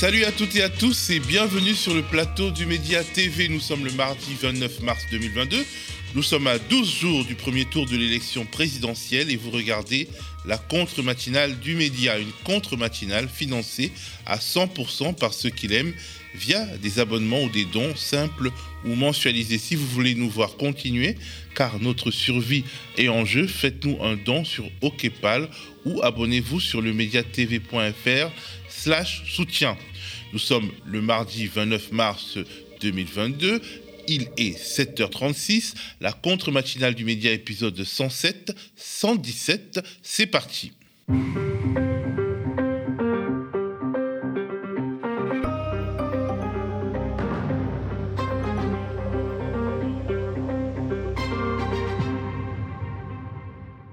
Salut à toutes et à tous et bienvenue sur le plateau du Média TV. Nous sommes le mardi 29 mars 2022. Nous sommes à 12 jours du premier tour de l'élection présidentielle et vous regardez la contre-matinale du média, une contre-matinale financée à 100% par ceux qui l'aiment via des abonnements ou des dons simples ou mensualisés. Si vous voulez nous voir continuer, car notre survie est en jeu, faites-nous un don sur OKPAL ou abonnez-vous sur le mediatv.fr slash soutien. Nous sommes le mardi 29 mars 2022 il est 7h36, la contre-matinale du média épisode 107, 117, c'est parti.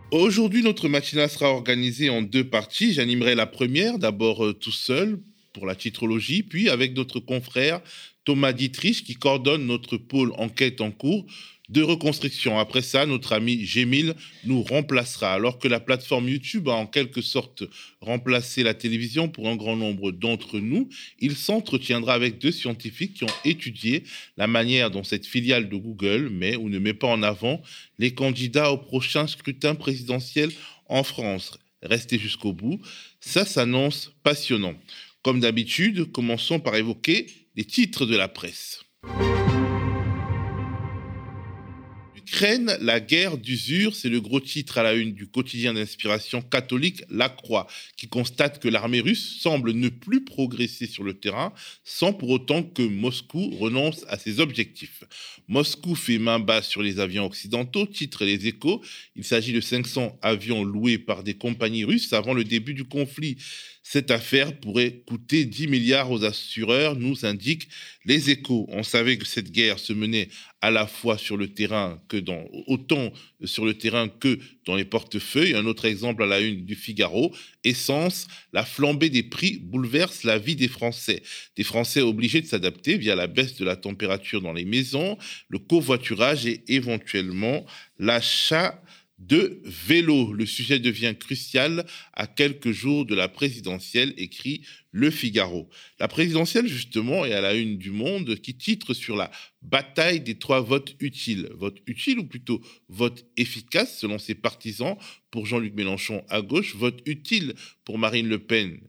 Aujourd'hui, notre matinale sera organisée en deux parties. J'animerai la première, d'abord euh, tout seul pour la titrologie, puis avec notre confrère Thomas Dietrich qui coordonne notre pôle enquête en cours de reconstruction. Après ça, notre ami Gémil nous remplacera. Alors que la plateforme YouTube a en quelque sorte remplacé la télévision pour un grand nombre d'entre nous, il s'entretiendra avec deux scientifiques qui ont étudié la manière dont cette filiale de Google met ou ne met pas en avant les candidats au prochain scrutin présidentiel en France. Restez jusqu'au bout, ça s'annonce passionnant. Comme d'habitude, commençons par évoquer les titres de la presse. Ukraine, la guerre d'usure, c'est le gros titre à la une du quotidien d'inspiration catholique La Croix, qui constate que l'armée russe semble ne plus progresser sur le terrain sans pour autant que Moscou renonce à ses objectifs. Moscou fait main basse sur les avions occidentaux, titre les échos. Il s'agit de 500 avions loués par des compagnies russes avant le début du conflit. Cette affaire pourrait coûter 10 milliards aux assureurs, nous indiquent les échos. On savait que cette guerre se menait à la fois sur le terrain que dans, autant sur le terrain que dans les portefeuilles. Un autre exemple à la une du Figaro. Essence, la flambée des prix bouleverse la vie des Français. Des Français obligés de s'adapter via la baisse de la température dans les maisons, le covoiturage et éventuellement l'achat de vélo. Le sujet devient crucial à quelques jours de la présidentielle, écrit Le Figaro. La présidentielle, justement, est à la une du monde qui titre sur la bataille des trois votes utiles. Vote utile ou plutôt vote efficace selon ses partisans pour Jean-Luc Mélenchon à gauche, vote utile pour Marine Le Pen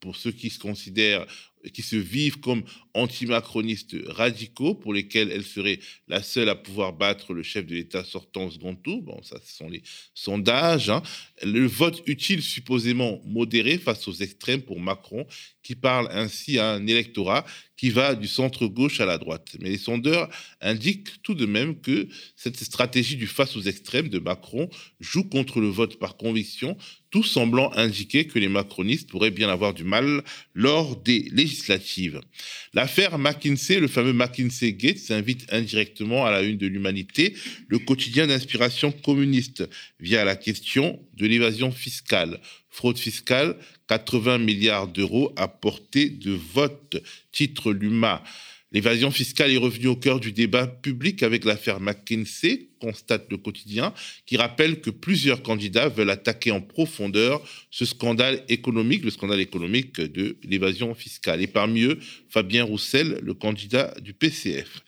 pour ceux qui se considèrent qui se vivent comme antimacronistes radicaux, pour lesquels elle serait la seule à pouvoir battre le chef de l'État sortant au second tour. Bon, ça, ce sont les sondages. Hein. Le vote utile supposément modéré face aux extrêmes pour Macron, qui parle ainsi à un électorat qui va du centre-gauche à la droite. Mais les sondeurs indiquent tout de même que cette stratégie du face aux extrêmes de Macron joue contre le vote par conviction, tout semblant indiquer que les macronistes pourraient bien avoir du mal lors des législatives. L'affaire McKinsey, le fameux McKinsey Gate, s'invite indirectement à la une de l'humanité, le quotidien d'inspiration communiste, via la question de l'évasion fiscale. Fraude fiscale, 80 milliards d'euros à portée de vote, titre l'UMA. L'évasion fiscale est revenue au cœur du débat public avec l'affaire McKinsey, constate le quotidien, qui rappelle que plusieurs candidats veulent attaquer en profondeur ce scandale économique, le scandale économique de l'évasion fiscale. Et parmi eux, Fabien Roussel, le candidat du PCF.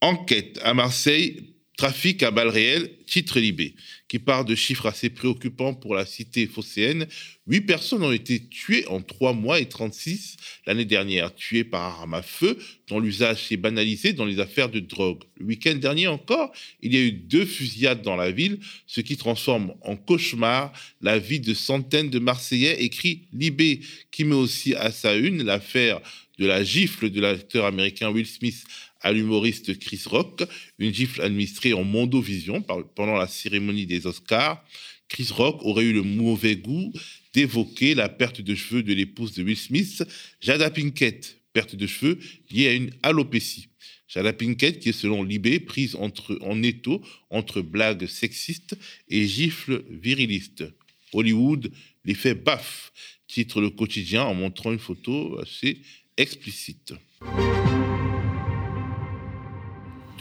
Enquête à Marseille, Trafic à balles réelles, titre Libé, qui part de chiffres assez préoccupants pour la cité phocéenne. Huit personnes ont été tuées en trois mois et 36 l'année dernière, tuées par arme à feu, dont l'usage s'est banalisé dans les affaires de drogue. Le week-end dernier encore, il y a eu deux fusillades dans la ville, ce qui transforme en cauchemar la vie de centaines de Marseillais, écrit Libé, qui met aussi à sa une l'affaire de la gifle de l'acteur américain Will Smith à l'humoriste Chris Rock, une gifle administrée en mondovision pendant la cérémonie des Oscars. Chris Rock aurait eu le mauvais goût d'évoquer la perte de cheveux de l'épouse de Will Smith, Jada Pinkett, perte de cheveux liée à une alopécie. Jada Pinkett, qui est selon Libé prise entre, en étau entre blagues sexistes et gifles virilistes. Hollywood, l'effet baf, titre le quotidien en montrant une photo assez explicite.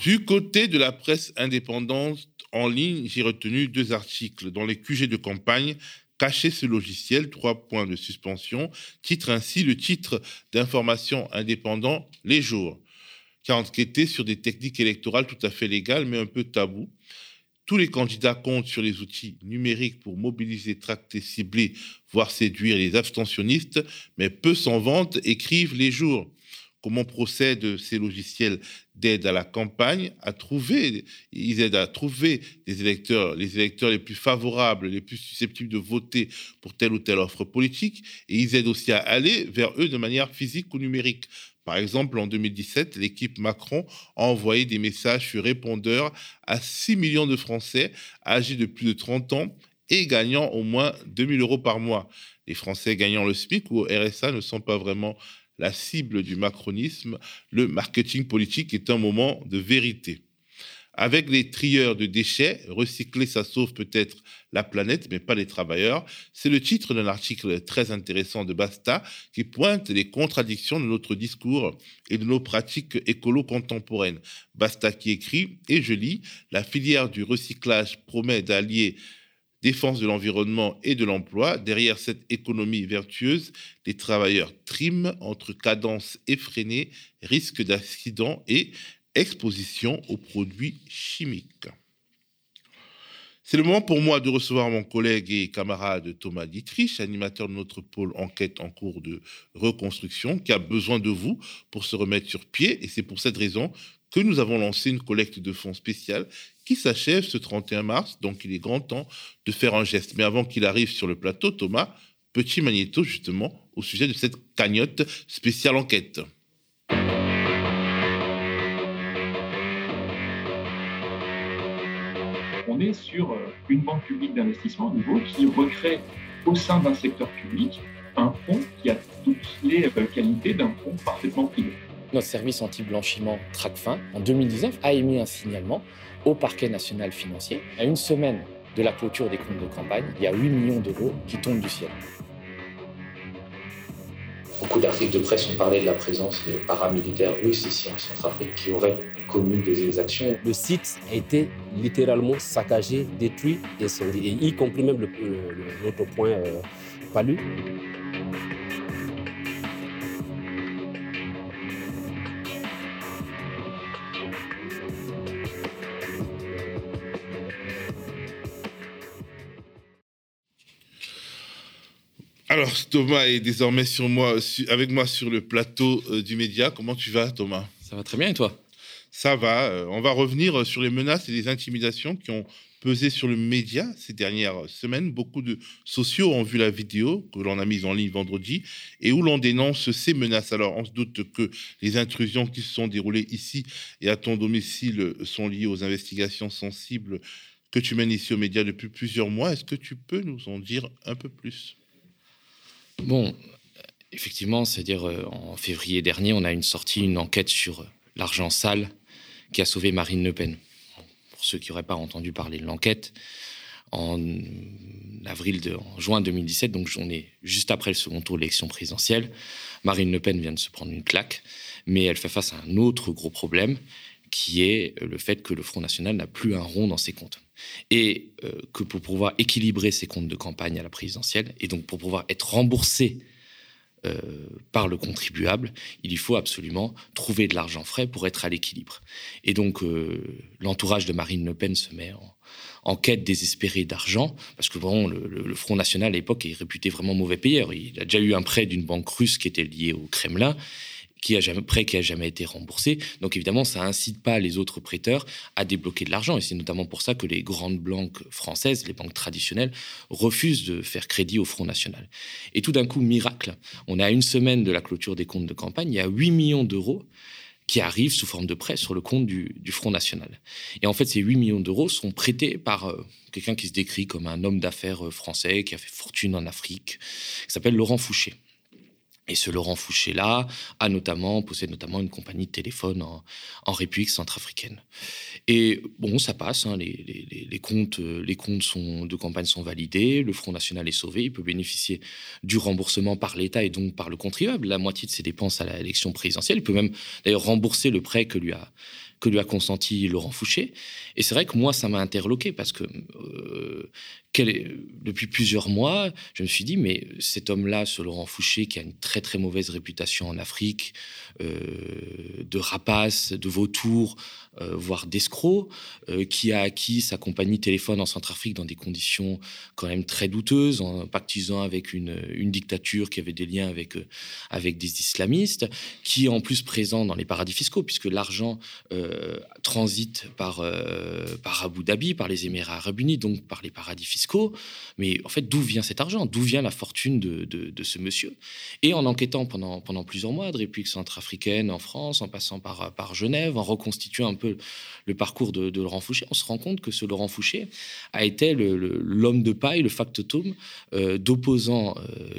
Du côté de la presse indépendante en ligne, j'ai retenu deux articles. Dans les QG de campagne, cacher ce logiciel, trois points de suspension, titre ainsi le titre d'information indépendant Les Jours, qui a enquêté sur des techniques électorales tout à fait légales, mais un peu tabous. Tous les candidats comptent sur les outils numériques pour mobiliser, tracter, cibler, voire séduire les abstentionnistes, mais peu s'en vantent, écrivent les jours. Comment procèdent ces logiciels d'aide à la campagne à trouver, ils aident à trouver des électeurs, les électeurs les plus favorables, les plus susceptibles de voter pour telle ou telle offre politique, et ils aident aussi à aller vers eux de manière physique ou numérique. Par exemple, en 2017, l'équipe Macron a envoyé des messages sur répondeur à 6 millions de Français âgés de plus de 30 ans et gagnant au moins 2000 euros par mois. Les Français gagnant le SMIC ou RSA ne sont pas vraiment la cible du macronisme. Le marketing politique est un moment de vérité. Avec les trieurs de déchets, recycler, ça sauve peut-être la planète, mais pas les travailleurs. C'est le titre d'un article très intéressant de Basta qui pointe les contradictions de notre discours et de nos pratiques écolo contemporaines. Basta qui écrit, et je lis, la filière du recyclage promet d'allier défense de l'environnement et de l'emploi. Derrière cette économie vertueuse, les travailleurs triment entre cadence effrénée, risque d'accident et exposition aux produits chimiques. C'est le moment pour moi de recevoir mon collègue et camarade Thomas Dietrich, animateur de notre pôle enquête en cours de reconstruction, qui a besoin de vous pour se remettre sur pied. Et c'est pour cette raison que nous avons lancé une collecte de fonds spéciale qui s'achève ce 31 mars. Donc il est grand temps de faire un geste. Mais avant qu'il arrive sur le plateau, Thomas, petit magnéto justement au sujet de cette cagnotte spéciale enquête. on est sur euh, une banque publique d'investissement nouveau qui recrée au sein d'un secteur public un fonds qui a toutes les euh, qualités d'un fonds parfaitement privé. Notre service anti-blanchiment TRACFIN, en 2019, a émis un signalement au parquet national financier. À une semaine de la clôture des comptes de campagne, il y a 8 millions d'euros qui tombent du ciel. Beaucoup d'articles de presse ont parlé de la présence de paramilitaires russes ici en Centrafrique qui auraient commis des exactions. Le site a été littéralement saccagé, détruit, incendié, y compris même l'autre point euh, palu. Alors, Thomas est désormais sur moi, avec moi sur le plateau euh, du média. Comment tu vas, Thomas? Ça va très bien et toi? Ça va. Euh, on va revenir sur les menaces et les intimidations qui ont pesé sur le média ces dernières semaines. Beaucoup de sociaux ont vu la vidéo que l'on a mise en ligne vendredi et où l'on dénonce ces menaces. Alors, on se doute que les intrusions qui se sont déroulées ici et à ton domicile sont liées aux investigations sensibles que tu mènes ici aux médias depuis plusieurs mois. Est-ce que tu peux nous en dire un peu plus? Bon, effectivement, c'est-à-dire euh, en février dernier, on a une sortie, une enquête sur euh, l'argent sale qui a sauvé Marine Le Pen. Pour ceux qui n'auraient pas entendu parler de l'enquête, en avril, en juin 2017, donc on est juste après le second tour de l'élection présidentielle, Marine Le Pen vient de se prendre une claque, mais elle fait face à un autre gros problème qui est le fait que le Front National n'a plus un rond dans ses comptes et euh, que pour pouvoir équilibrer ses comptes de campagne à la présidentielle, et donc pour pouvoir être remboursé euh, par le contribuable, il faut absolument trouver de l'argent frais pour être à l'équilibre. Et donc euh, l'entourage de Marine Le Pen se met en, quête désespérée d'argent, parce que vraiment le, le, Front National à l'époque est réputé vraiment mauvais payeur. Il a déjà eu un prêt d'une banque russe qui était liée au Kremlin, qui a jamais, prêt qui a jamais été remboursé. Donc évidemment, ça incite pas les autres prêteurs à débloquer de l'argent. Et c'est notamment pour ça que les grandes banques françaises, les banques traditionnelles, refusent de faire crédit au Front National. Et tout d'un coup, miracle, on a une semaine de la clôture des comptes de campagne, il y a 8 millions d'euros qui arrivent sous forme de prêt sur le compte du, Front National. Et en fait, ces 8 millions d'euros sont prêtés par euh, quelqu'un qui se décrit comme un homme d'affaires euh, français qui a fait fortune en Afrique, qui s'appelle Laurent Fouché. Et ce Laurent Fouché-là a notamment, possède notamment une compagnie de téléphone en, République centrafricaine. Et bon, ça passe, hein, les, comptes, les comptes de campagne sont validés, le Front National est sauvé, il peut bénéficier du remboursement par l'État et donc par le contribuable, la moitié de ses dépenses à l'élection présidentielle. Il peut même d'ailleurs rembourser le prêt que lui a, que lui a consenti Laurent Fouché. Et c'est vrai que moi, ça m'a interloqué parce que depuis plusieurs mois, je me suis dit, mais cet homme-là, ce Laurent Fouché, qui a une très très mauvaise réputation en Afrique, de rapace, de vautour, voire d'escroc, qui a acquis sa compagnie téléphone en Centrafrique dans des conditions quand même très douteuses, en pactisant avec une, une dictature qui avait des liens avec, avec des islamistes, qui est en plus présent dans les paradis fiscaux, puisque l'argent euh, transite par, euh, par Abu Dhabi, par les Émirats arabes unis, donc par les paradis fiscaux. Mais en fait, d'où vient cet argent? D'où vient la fortune de, ce monsieur? Et en enquêtant pendant, plusieurs mois, de République centrafricaine en France, en passant par, Genève, en reconstituant un peu le parcours de, Laurent Fouché, on se rend compte que ce Laurent Fouché a été l'homme de paille, le factotum euh, d'opposants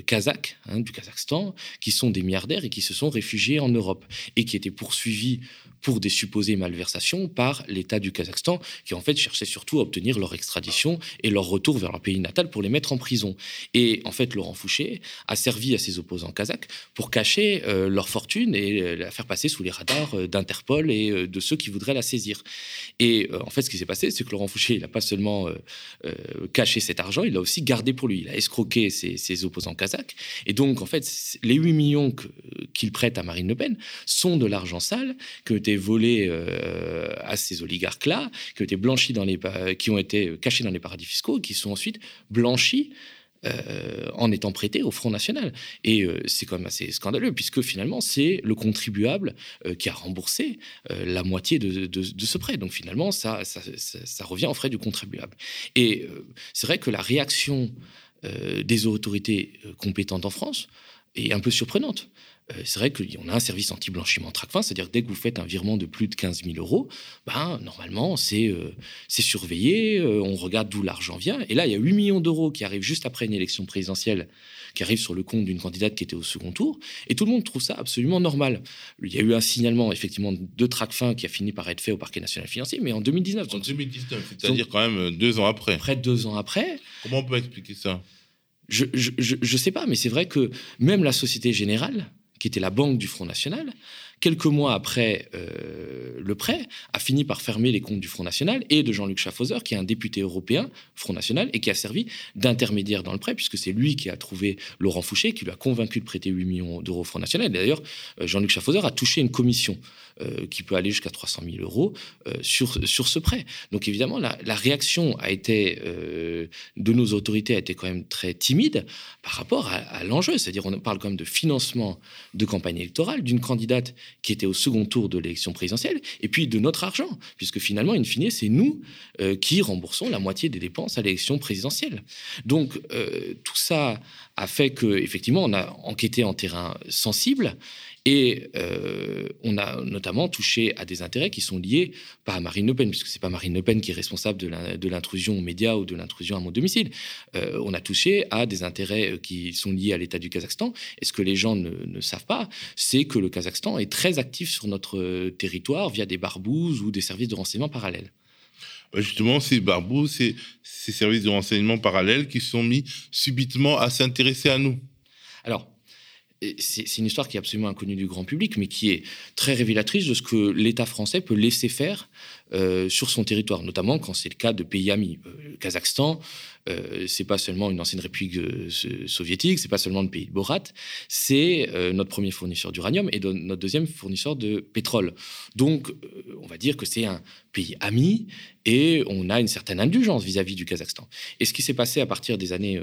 kazakhs hein, du Kazakhstan, qui sont des milliardaires et qui se sont réfugiés en Europe et qui étaient poursuivis pour des supposées malversations par l'État du Kazakhstan, qui en fait cherchait surtout à obtenir leur extradition et leur retour vers leur pays natal pour les mettre en prison. Et en fait, Laurent Fouché a servi à ses opposants kazakhs pour cacher euh, leur fortune et euh, la faire passer sous les radars euh, d'Interpol et de ceux qui voudraient la saisir. Et en fait, ce qui s'est passé, c'est que Laurent Fouché, il n'a pas seulement caché cet argent, il l'a aussi gardé pour lui. Il a escroqué ses, opposants kazakhs. Et donc, en fait, les 8 millions qu'il prête à Marine Le Pen sont de l'argent sale qui ont été volés euh, à ces oligarques-là, qui ont été blanchis dans les, qui ont été cachés dans les paradis fiscaux, qui sont ensuite blanchis euh, en étant prêtés au Front National. Et euh, c'est quand même assez scandaleux, puisque finalement, c'est le contribuable qui a remboursé la moitié de, ce prêt. Donc finalement, ça, ça, ça, revient en frais du contribuable. Et c'est vrai que la réaction des autorités compétentes en France est un peu surprenante. Euh, c'est vrai qu'on a un service anti-blanchiment TRACFIN, c'est-à-dire dès que vous faites un virement de plus de 15 000 euros, ben, normalement, c'est euh, surveillé, euh, on regarde d'où l'argent vient. Et là, il y a 8 millions d'euros qui arrivent juste après une élection présidentielle, qui arrivent sur le compte d'une candidate qui était au second tour, et tout le monde trouve ça absolument normal. Il y a eu un signalement, effectivement, de TRACFIN qui a fini par être fait au parquet national financier, mais en 2019. En 2019, c'est-à-dire quand même deux ans après. Près de deux ans après. Comment on peut expliquer ça? Je ne sais pas, mais c'est vrai que même la Société Générale, qui était la banque du Front National, quelques mois après euh, le prêt, a fini par fermer les comptes du Front National et de Jean-Luc Schaffhauser, qui est un député européen, Front National, et qui a servi d'intermédiaire dans le prêt, puisque c'est lui qui a trouvé Laurent Fouché, qui lui a convaincu de prêter 8 millions d'euros au Front National. D'ailleurs, euh, Jean-Luc Schaffhauser a touché une commission euh, qui peut aller jusqu'à 300 000 euros sur, sur ce prêt. Donc évidemment, la, réaction a été, de nos autorités a été quand même très timide par rapport à, l'enjeu. C'est-à-dire, on parle quand même de financement de campagne électorale d'une candidate qui était au second tour de l'élection présidentielle, et puis de notre argent, puisque finalement, in fine, c'est nous euh, qui remboursons la moitié des dépenses à l'élection présidentielle. Donc, euh, tout ça a fait que, effectivement, on a enquêté en terrain sensible et euh, on a notamment touché à des intérêts qui sont liés, pas à Marine Le Pen, puisque c'est pas Marine Le Pen qui est responsable de l'intrusion aux médias ou de l'intrusion à mon domicile. Euh, on a touché à des intérêts euh, qui sont liés à l'État du Kazakhstan. Et ce que les gens ne, savent pas, c'est que le Kazakhstan est très actif sur notre territoire via des barbouzes ou des services de renseignement parallèles. Bah, justement, ces barbouzes, ces, ces services de renseignement parallèles qui sont mis subitement à s'intéresser à nous. Alors, c'est une histoire qui est absolument inconnue du grand public, mais qui est très révélatrice de ce que l'État français peut laisser faire euh, sur son territoire, notamment quand c'est le cas de pays amis. Euh, le Kazakhstan, euh, c'est pas seulement une ancienne république soviétique, c'est pas seulement le pays de Borat, c'est notre premier fournisseur d'uranium et notre deuxième fournisseur de pétrole. Donc, on va dire que c'est un pays ami et on a une certaine indulgence vis-à-vis du Kazakhstan. Et ce qui s'est passé à partir des années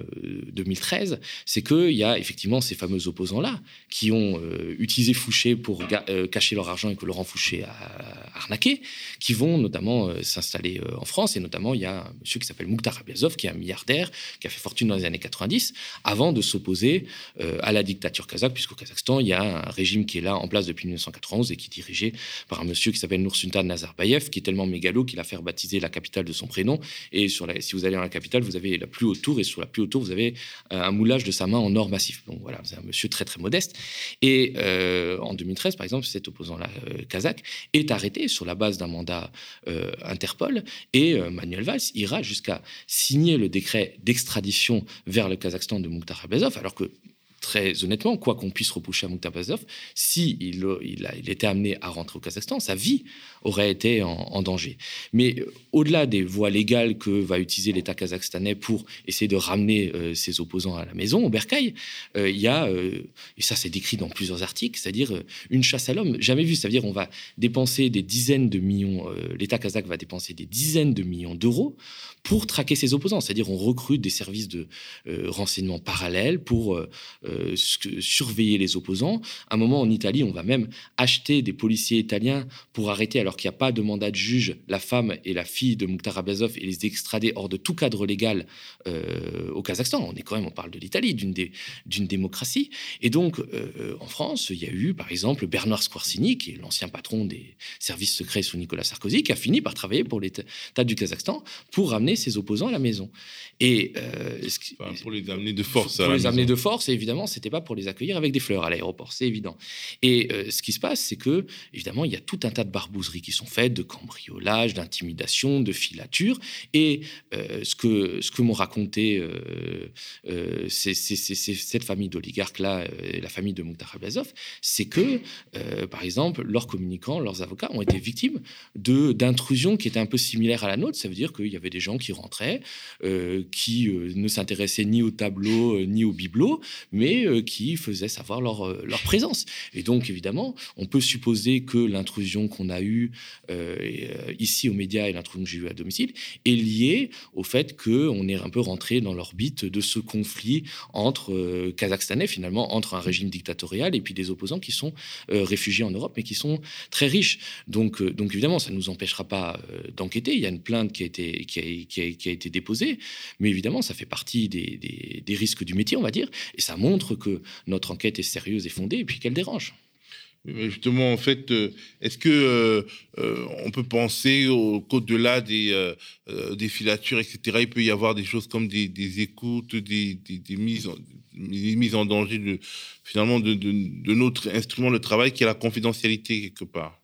2013, c'est qu'il y a effectivement ces fameux opposants-là qui ont utilisé Fouché pour cacher leur argent et que Laurent Fouché a arnaqué, qui vont notamment euh, s'installer euh, en France. Et notamment, il y a un monsieur qui s'appelle Mouktar Abiazov, qui est un milliardaire, qui a fait fortune dans les années 90, avant de s'opposer euh, à la dictature kazakh, puisqu'au Kazakhstan, il y a un régime qui est là en place depuis 1991 et qui est dirigé par un monsieur qui s'appelle Nursultan Nazarbayev, qui est tellement mégalo qu'il a fait baptiser la capitale de son prénom. Et si vous allez dans la capitale, vous avez la plus haute tour, et sur la plus haute tour, vous avez un moulage de sa main en or massif. Donc voilà, c'est un monsieur très très modeste. Et en 2013, par exemple, cet opposant-là, kazakh, est arrêté sur la base d'un mandat euh, Interpol. Et euh, Manuel Valls ira jusqu'à signer le décret d'extradition vers le Kazakhstan de Mukhtar Abazov, alors que très honnêtement, quoi qu'on puisse reprocher à Mouktabazov, si il, il, a, il, était amené à rentrer au Kazakhstan, sa vie aurait été en, danger. Mais euh, au-delà des voies légales que va utiliser l'État kazakhstanais pour essayer de ramener euh, ses opposants à la maison, au bercail, euh, il y a, et ça c'est décrit dans plusieurs articles, c'est-à-dire une chasse à l'homme jamais vue. C'est-à-dire on va dépenser des dizaines de millions, l'État kazakh va dépenser des dizaines de millions d'euros pour traquer ses opposants. C'est-à-dire on recrute des services de renseignement parallèles pour euh, surveiller les opposants. À un moment, en Italie, on va même acheter des policiers italiens pour arrêter, alors qu'il n'y a pas de mandat de juge, la femme et la fille de Mukhtar Abazov et les extrader hors de tout cadre légal euh, au Kazakhstan. On est quand même, on parle de l'Italie, d'une démocratie. Et donc, euh, en France, il y a eu, par exemple, Bernard Squarcini, qui est l'ancien patron des services secrets sous Nicolas Sarkozy, qui a fini par travailler pour l'État du Kazakhstan pour ramener ses opposants à la maison. Et pour les amener de force. Pour les amener de force, évidemment c'était pas pour les accueillir avec des fleurs à l'aéroport, c'est évident. Et euh, ce qui se passe, c'est que, évidemment, il y a tout un tas de barbouzeries qui sont faites, de cambriolage, d'intimidation, de filature. Et euh, ce que, ce que m'ont raconté euh, cette famille d'oligarques-là, la famille de Mukhtar Abazov, c'est que, par exemple, leurs communicants, leurs avocats ont été victimes d'intrusions qui étaient un peu similaires à la nôtre. Ça veut dire qu'il y avait des gens qui rentraient, qui ne s'intéressaient ni au tableau, ni au bibelot, mais euh, qui faisaient savoir leur, euh, leur, présence. Et donc, évidemment, on peut supposer que l'intrusion qu'on a eue euh, ici aux médias et l'intrusion que j'ai eue à domicile est liée au fait qu'on est un peu rentré dans l'orbite de ce conflit entre Kazakhstanais, finalement, entre un régime dictatorial et puis des opposants qui sont réfugiés en Europe, mais qui sont très riches. Donc, donc évidemment, ça ne nous empêchera pas d'enquêter. Il y a une plainte qui a été, qui a, qui a, été déposée, mais évidemment, ça fait partie des, des, des risques du métier, on va dire, et ça montre que notre enquête est sérieuse et fondée et puis qu'elle dérange. justement, en fait, euh, est-ce que euh, euh, on peut penser qu'au-delà des, des filatures, etc., il peut y avoir des choses comme des, écoutes, des, des, mises, en, danger de, finalement de, notre instrument de travail qui est la confidentialité quelque part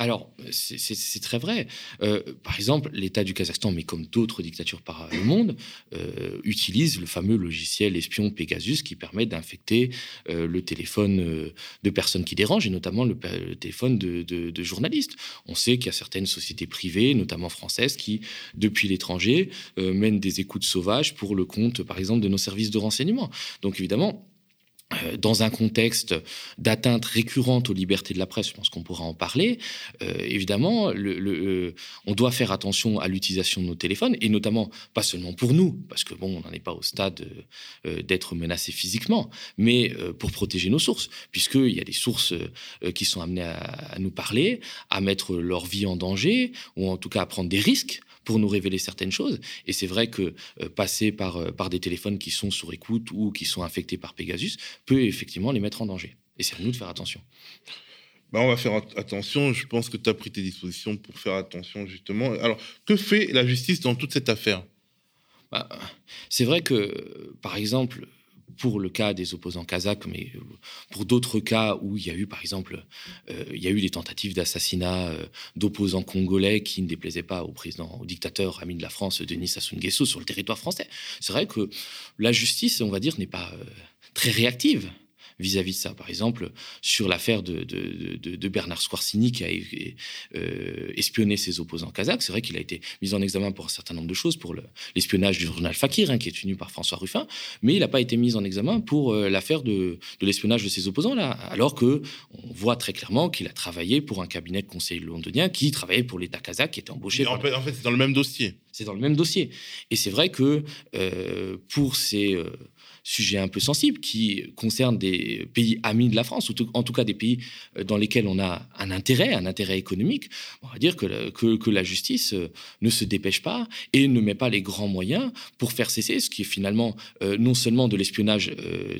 alors, c'est très vrai. Euh, par exemple, l'État du Kazakhstan, mais comme d'autres dictatures par le monde, euh, utilise le fameux logiciel espion Pegasus qui permet d'infecter euh, le téléphone de personnes qui dérangent, et notamment le, téléphone de, journalistes. On sait qu'il y a certaines sociétés privées, notamment françaises, qui, depuis l'étranger, mènent des écoutes sauvages pour le compte, par exemple, de nos services de renseignement. Donc, évidemment, euh, dans un contexte d'atteinte récurrente aux libertés de la presse, je pense qu'on pourra en parler, euh, évidemment, euh, on doit faire attention à l'utilisation de nos téléphones, et notamment, pas seulement pour nous, parce que bon, on n'en est pas au stade d'être menacé physiquement, mais pour protéger nos sources, puisqu'il y a des sources qui sont amenées à, nous parler, à mettre leur vie en danger, ou en tout cas à prendre des risques pour nous révéler certaines choses. Et c'est vrai que euh, passer par, euh, par des téléphones qui sont sur écoute ou qui sont infectés par Pegasus peut effectivement les mettre en danger. Et c'est à nous de faire attention. Bah, on va faire attention. Je pense que tu as pris tes dispositions pour faire attention, justement. Alors, que fait la justice dans toute cette affaire? Bah, C'est vrai que, par exemple, pour le cas des opposants kazakhs, mais euh, pour d'autres cas où il y a eu, par exemple, euh, il y a eu des tentatives d'assassinat euh, d'opposants congolais qui ne déplaisaient pas au président, au dictateur ami de la France, Denis Sassou Nguesso, sur le territoire français. C'est vrai que la justice, on va dire, n'est pas très réactive vis-à-vis de ça. Par exemple, sur l'affaire de, de, Bernard Squarcini qui a euh, espionné ses opposants kazakhs, c'est vrai qu'il a été mis en examen pour un certain nombre de choses, pour l'espionnage du journal Fakir, hein, qui est tenu par François Ruffin, mais il n'a pas été mis en examen pour euh, l'affaire de, l'espionnage de ses opposants, là, alors que on voit très clairement qu'il a travaillé pour un cabinet de conseil londonien qui travaillait pour l'État kazakh, qui était embauché. En, fait, c'est dans le même dossier. C'est dans le même dossier. Et c'est vrai que euh, pour ces sujet un peu sensible qui concerne des pays amis de la France, ou en tout cas des pays euh, dans lesquels on a un intérêt, un intérêt économique, on va dire que, que, la justice euh, ne se dépêche pas et ne met pas les grands moyens pour faire cesser ce qui est finalement euh, non seulement de l'espionnage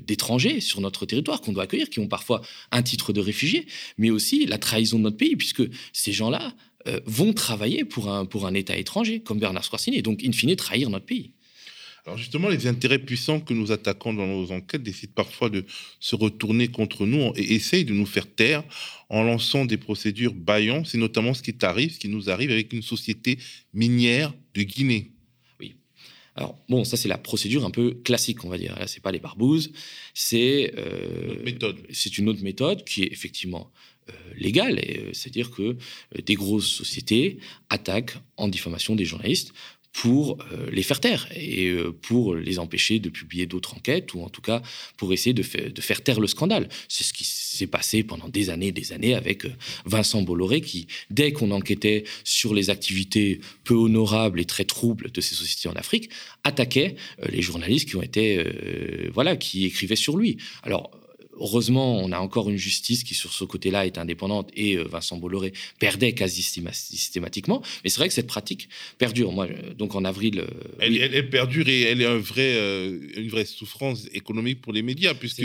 d'étrangers sur notre territoire qu'on doit accueillir, qui ont parfois un titre de réfugié, mais aussi la trahison de notre pays, puisque ces gens-là vont travailler pour un, pour un État étranger, comme Bernard Squarcini, et donc, in fine, trahir notre pays. Alors justement, les intérêts puissants que nous attaquons dans nos enquêtes décident parfois de se retourner contre nous et essayent de nous faire taire en lançant des procédures baillants. C'est notamment ce qui t'arrive, ce qui nous arrive avec une société minière de Guinée. Oui. Alors, bon, ça, c'est la procédure un peu classique, on va dire. Là, c'est pas les barbouzes, c'est c'est une autre méthode qui est effectivement légale, c'est-à-dire que des grosses sociétés attaquent en diffamation des journalistes pour euh, les faire taire et euh, pour les empêcher de publier d'autres enquêtes ou en tout cas pour essayer de, faire taire le scandale. C'est ce qui s'est passé pendant des années et des années avec euh, Vincent Bolloré qui, dès qu'on enquêtait sur les activités peu honorables et très troubles de ces sociétés en Afrique, attaquait les journalistes qui ont été, voilà, qui écrivaient sur lui. Alors, Heureusement, on a encore une justice qui, sur ce côté-là, est indépendante et euh, Vincent Bolloré perdait quasi systématiquement. Mais c'est vrai que cette pratique perdure. Moi, donc en avril. Euh, elle, perdure et elle est un vrai, euh, une vraie souffrance économique pour les médias, puisque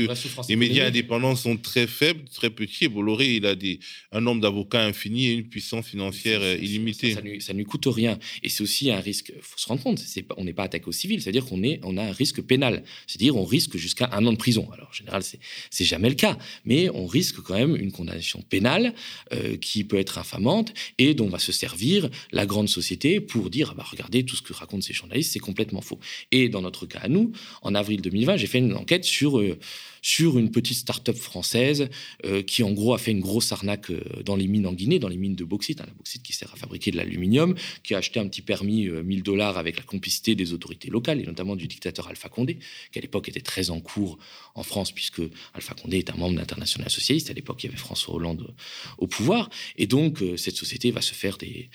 les médias indépendants sont très faibles, très petits. Et Bolloré, il a des, un nombre d'avocats infini et une puissance financière illimitée. Ça, ne lui coûte rien. Et c'est aussi un risque, il faut se rendre compte, on n'est pas attaqué au civil, c'est-à-dire qu'on on a un risque pénal. C'est-à-dire on risque jusqu'à un an de prison. Alors en général, c'est jamais le cas, mais on risque quand même une condamnation pénale euh, qui peut être infamante et dont va se servir la grande société pour dire ah bah, regardez, tout ce que racontent ces journalistes, c'est complètement faux. Et dans notre cas à nous, en avril 2020, j'ai fait une enquête sur. Euh, sur une petite start-up française euh, qui, en gros, a fait une grosse arnaque euh, dans les mines en Guinée, dans les mines de bauxite, hein, la bauxite qui sert à fabriquer de l'aluminium, qui a acheté un petit permis 1000 euh, dollars avec la complicité des autorités locales et notamment du dictateur Alpha Condé, qui à l'époque était très en cours en France, puisque Alpha Condé est un membre d'International Socialiste. À l'époque, il y avait François Hollande au pouvoir. Et donc, cette société va se faire des.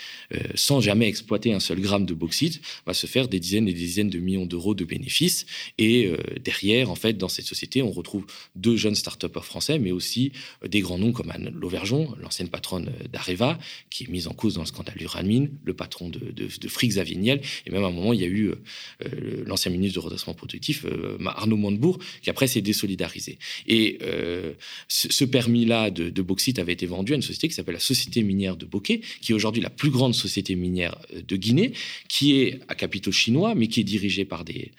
sans jamais exploiter un seul gramme de bauxite, va se faire des dizaines et des dizaines de millions d'euros de bénéfices. Et derrière, en fait, dans cette société, on retrouve deux jeunes start français, mais aussi euh, des grands noms comme Anne Lauvergeon, l'ancienne patronne euh, d'Areva, qui est mise en cause dans le scandale du Ranmine, le patron de, de, de Frix et même à un moment, il y a eu euh, l'ancien ministre de redressement productif, Arnaud Montebourg, qui après s'est désolidarisé. Et ce, permis-là de, de, bauxite avait été vendu à une société qui s'appelle la Société minière de Bokeh, qui est aujourd'hui la plus grande société minière de Guinée, qui est à capitaux chinois, mais qui est dirigée par des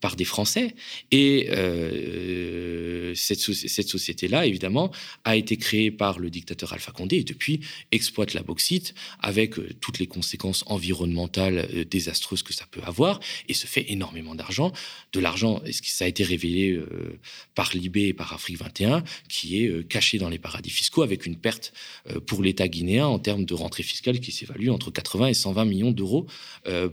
par des Français. Et euh, cette, cette société-là, évidemment, a été créée par le dictateur Alpha Condé et depuis exploite la bauxite avec euh, toutes les conséquences environnementales euh, désastreuses que ça peut avoir et se fait énormément d'argent. De l'argent, ça a été révélé par Libé et par Afrique 21, qui est caché dans les paradis fiscaux avec une perte pour l'État guinéen en termes de rentrée fiscale qui s'évalue entre 80 et 120 millions d'euros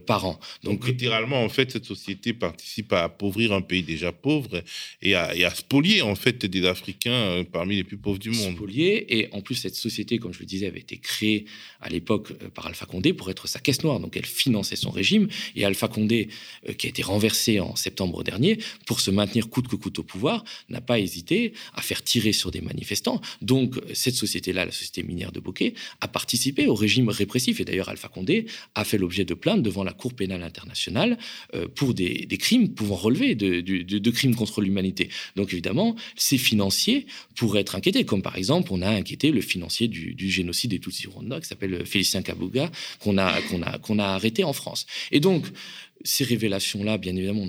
par an. Donc, Donc littéralement, en fait, cette société participe à appauvrir un pays déjà pauvre et à, spolier en fait des Africains euh, parmi les plus pauvres du monde. Spolier et en plus cette société, comme je le disais, avait été créée à l'époque euh, par Alpha Condé pour être sa caisse noire. Donc elle finançait son régime et Alpha Condé, euh, qui a été renversé en septembre dernier, pour se maintenir coûte que coûte au pouvoir, n'a pas hésité à faire tirer sur des manifestants. Donc cette société-là, la société minière de Bokeh, a participé au régime répressif et d'ailleurs Alpha Condé a fait l'objet de plaintes devant la Cour pénale internationale pour des, des crimes relever de, crimes contre l'humanité. Donc évidemment, ces financiers pourraient être inquiétés, comme par exemple, on a inquiété le financier du, génocide des Tutsis Rwanda, qui s'appelle Félicien Kabuga, qu'on a, a, qu'on a arrêté en France. Et donc, ces révélations-là, bien évidemment,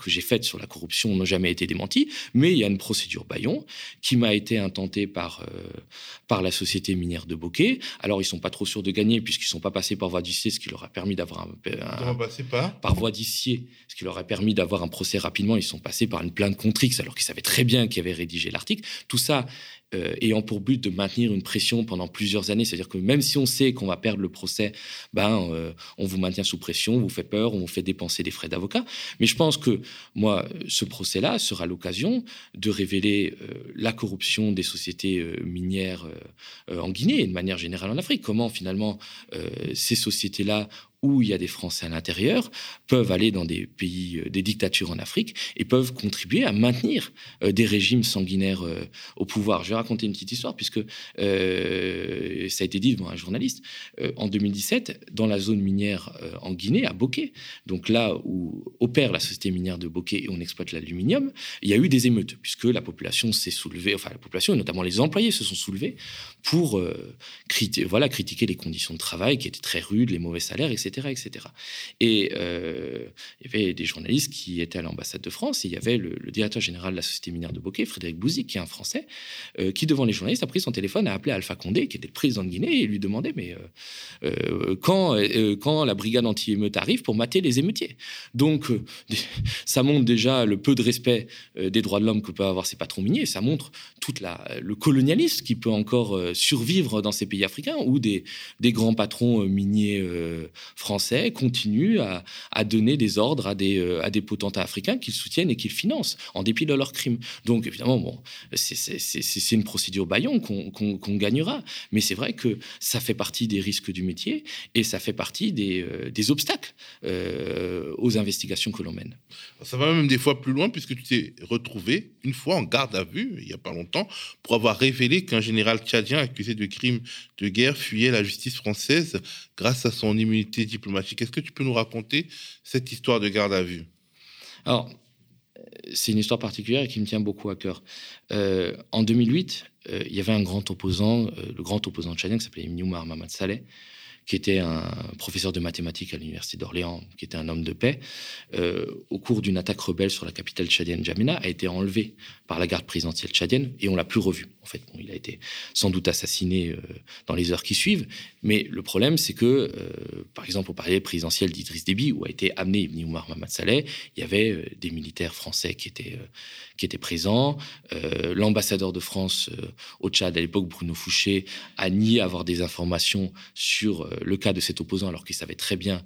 que j'ai faites sur la corruption n'ont jamais été démenties, mais il y a une procédure Bayon qui m'a été intentée par, euh, par la société minière de Bokeh. Alors, ils sont pas trop sûrs de gagner puisqu'ils sont pas passés par voie d'huissier, ce qui leur a permis d'avoir un, par par voie d'huissier, ce qui leur a permis d'avoir un procès rapidement. Ils sont passés par une plainte contre X alors qu'ils savaient très bien qui avait rédigé l'article. Tout ça euh, ayant pour but de maintenir une pression pendant plusieurs années. C'est-à-dire que même si on sait qu'on va perdre le procès, ben, euh, on vous maintient sous pression, on vous fait peur, on vous fait dépenser des frais d'avocat. Mais je pense que moi, ce procès-là sera l'occasion de révéler euh, la corruption des sociétés minières en Guinée et de manière générale en Afrique. Comment finalement ces sociétés-là où il y a des Français à l'intérieur, peuvent aller dans des pays, euh, des dictatures en Afrique, et peuvent contribuer à maintenir euh, des régimes sanguinaires euh, au pouvoir. Je vais raconter une petite histoire, puisque ça a été dit devant un journaliste. en 2017, dans la zone minière en Guinée, à Bokeh, donc là où opère la société minière de Bokeh et on exploite l'aluminium, il y a eu des émeutes, puisque la population s'est soulevée, enfin la population, notamment les employés, se sont soulevés pour voilà, critiquer les conditions de travail qui étaient très rudes, les mauvais salaires, etc. etc., etc. Et euh, il y avait des journalistes qui étaient à l'ambassade de France, et il y avait le, directeur général de la société minière de Bokeh, Frédéric Bouzy, qui est un Français, euh, qui devant les journalistes a pris son téléphone, a appelé Alpha Condé, qui était le président de Guinée, et lui demandait mais quand, quand la brigade anti-émeute arrive pour mater les émeutiers? Donc ça montre déjà le peu de respect des droits de l'homme que peuvent avoir ces patrons miniers, ça montre tout le colonialisme qui peut encore survivre dans ces pays africains où des, des grands patrons miniers français continuent à, donner des ordres à des, euh, à des potentats africains qu'ils soutiennent et qu'ils financent, en dépit de leurs crimes. Donc, évidemment, bon, c'est une procédure baillon qu'on gagnera. Mais c'est vrai que ça fait partie des risques du métier et ça fait partie des, euh, des obstacles euh, aux investigations que l'on mène. Ça va même des fois plus loin, puisque tu t'es retrouvé une fois en garde à vue, il n'y a pas longtemps, pour avoir révélé qu'un général tchadien accusé de crimes de guerre fuyait la justice française grâce à son immunité diplomatique. Est-ce que tu peux nous raconter cette histoire de garde à vue? Alors, c'est une histoire particulière et qui me tient beaucoup à cœur. Euh, en 2008, euh, il y avait un grand opposant, euh, le grand opposant tchadien qui s'appelait Nioumar Mamad Saleh, qui était un professeur de mathématiques à l'université d'Orléans, qui était un homme de paix, au cours d'une attaque rebelle sur la capitale tchadienne Djamena, a été enlevé par la garde présidentielle tchadienne et on l'a plus revu. En fait, il a été sans doute assassiné dans les heures qui suivent, mais le problème, c'est que, euh, par exemple, au palais présidentiel d'Idriss Déby, où a été amené Ibn Mamad Saleh, il y avait euh, des militaires français qui étaient, euh, qui étaient présents. L'ambassadeur de France au Tchad, à l'époque, Bruno Fouché, a nié avoir des informations sur le cas de cet opposant, alors qu'il savait très bien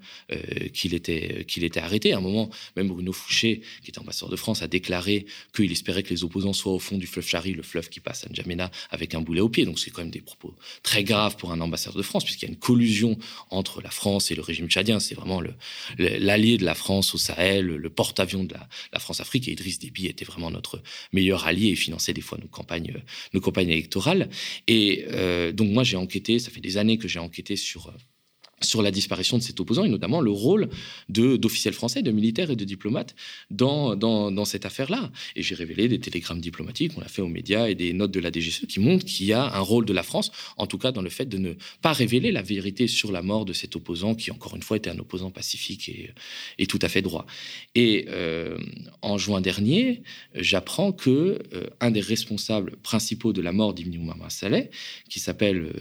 qu'il était, qu'il était arrêté. À un moment, même Bruno Fouché, qui était ambassadeur de France, a déclaré qu'il espérait que les opposants soient au fond du fleuve Chari, le fleuve qui passe à N'Djamena, avec un boulet au pied. Donc, c'est quand même des propos très graves pour un ambassadeur de France puisqu'il y a une collusion entre la France et le régime tchadien. C'est vraiment l'allié de la France au Sahel, le porte-avions de la, France-Afrique. Et Idriss Déby était vraiment notre meilleur allié et finançait des fois nos campagnes, nos campagnes électorales. Et euh, donc moi, j'ai enquêté, ça fait des années que j'ai enquêté sur sur la disparition de cet opposant et notamment le rôle d'officiels français, de militaires et de diplomates dans, cette affaire-là. Et j'ai révélé des télégrammes diplomatiques, on l'a fait aux médias et des notes de la DGSE qui montrent qu'il y a un rôle de la France, en tout cas dans le fait de ne pas révéler la vérité sur la mort de cet opposant qui, encore une fois, était un opposant pacifique et, tout à fait droit. Et euh, en juin dernier, j'apprends que euh, un des responsables principaux de la mort d'Ibn Oumar Saleh, qui s'appelle euh,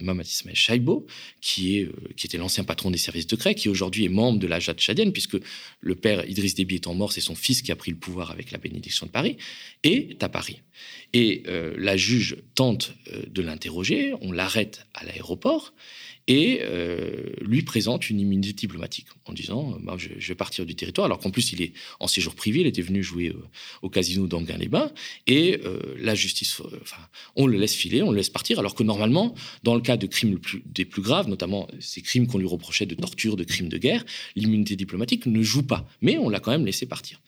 Mamad Ismail Shaibo, qui est qui était l'ancien patron des services secrets, qui aujourd'hui est membre de la Jade tchadienne, puisque le père Idriss Déby étant mort, c'est son fils qui a pris le pouvoir avec la bénédiction de Paris, est à Paris. Et euh, la juge tente euh, de l'interroger, on l'arrête à l'aéroport, et euh, lui présente une immunité diplomatique en disant bah, je, vais partir du territoire, alors qu'en plus il est en séjour privé, il était venu jouer euh, au casino d'Anguin-les-Bains, et euh, la justice, on le laisse filer, on le laisse partir, alors que normalement, dans le cas de crimes des plus graves, notamment ces crimes qu'on lui reprochait de torture, de crimes de guerre, l'immunité diplomatique ne joue pas, mais on l'a quand même laissé partir.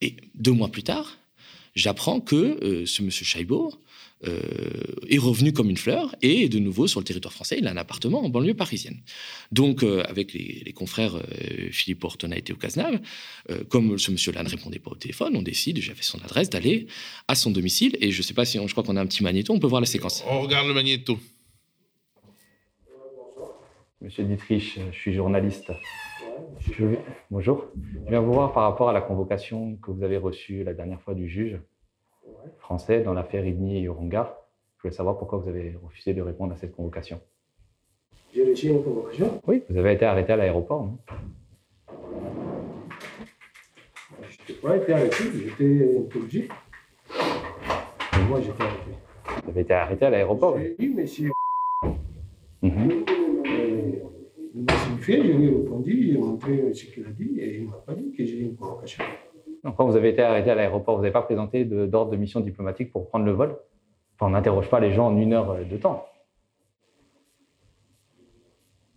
Et deux mois plus tard, j'apprends que ce monsieur Chaibot euh, est revenu comme une fleur et est de nouveau sur le territoire français. Il a un appartement en banlieue parisienne. Donc, euh, avec les, confrères, euh, Philippe Horton a été au Cazenave. comme ce monsieur-là ne répondait pas au téléphone, on décide, j'avais son adresse, d'aller à son domicile. Et je ne sais pas si on, je crois qu'on a un petit magnéto, on peut voir la séquence. On regarde le magnéto. Monsieur Dietrich, je suis journaliste. Bonjour. Je viens vous voir par rapport à la convocation que vous avez reçue la dernière fois du juge français dans l'affaire Ibni et Yorongar. Je voulais savoir pourquoi vous avez refusé de répondre à cette convocation. J'ai reçu une convocation? Oui, vous avez été arrêté à l'aéroport, non? Je n'ai pas été arrêté, j'étais interrogé. Moi, j'étais arrêté. Vous avez été arrêté à l'aéroport Oui, monsieur. Mm -hmm. Il m'a signifié, je lui ai répondu, il m'a montré ce qu'il a dit et il ne m'a pas dit que j'ai une convocation. Quand vous avez été arrêté à l'aéroport, vous n'avez pas présenté d'ordre de, mission diplomatique pour prendre le vol? Enfin, On n'interroge pas les gens en une heure de temps.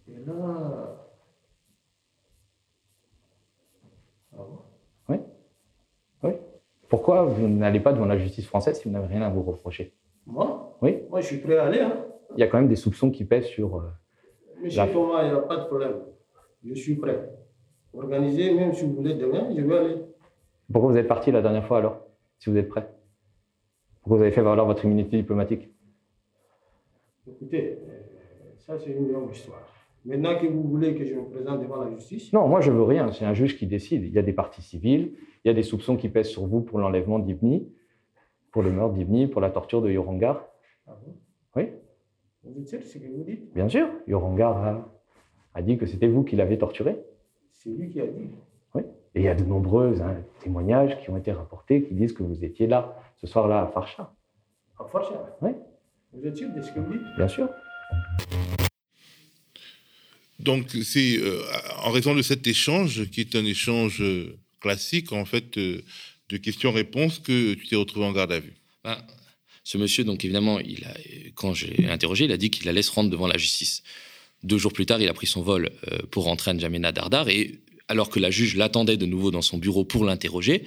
Et là... Ah oui. Oui. Pourquoi vous n'allez pas devant la justice française si vous n'avez rien à vous reprocher? Moi? Oui. Moi, je suis prêt à aller. Hein. Il y a quand même des soupçons qui pèsent sur. Euh, Monsieur Thomas, il n'y a pas de problème. Je suis prêt. Organisez, même si vous voulez demain, je vais aller. Pourquoi vous êtes parti la dernière fois alors, si vous êtes prêt? Pourquoi vous avez fait valoir votre immunité diplomatique? Écoutez, ça c'est une longue histoire. Maintenant que vous voulez que je me présente devant la justice. Non, moi je veux rien. C'est un juge qui décide. Il y a des parties civiles, il y a des soupçons qui pèsent sur vous pour l'enlèvement d'Ibni, pour le meurtre d'Ibni, pour la torture de Yorangar. Ah bon? Oui, Vous êtes sûr de ce que vous dites? Bien sûr. Yorangar a, a dit que c'était vous qui l'avez torturé. C'est lui qui a dit. Et il y a de nombreux hein, témoignages qui ont été rapportés qui disent que vous étiez là, ce soir-là, à Farcha. En Farcha Oui. Vous êtes sûr de ce que vous dites? Bien sûr. Donc, c'est euh, en raison de cet échange, qui est un échange euh, classique, en fait, euh, de questions-réponses, que tu t'es retrouvé en garde à vue. Ben, ce monsieur, donc évidemment, il a, quand j'ai interrogé, il a dit qu'il allait se rendre devant la justice. Deux jours plus tard, il a pris son vol euh, pour rentrer à N'Djamena Dardar et alors que la juge l'attendait de nouveau dans son bureau pour l'interroger,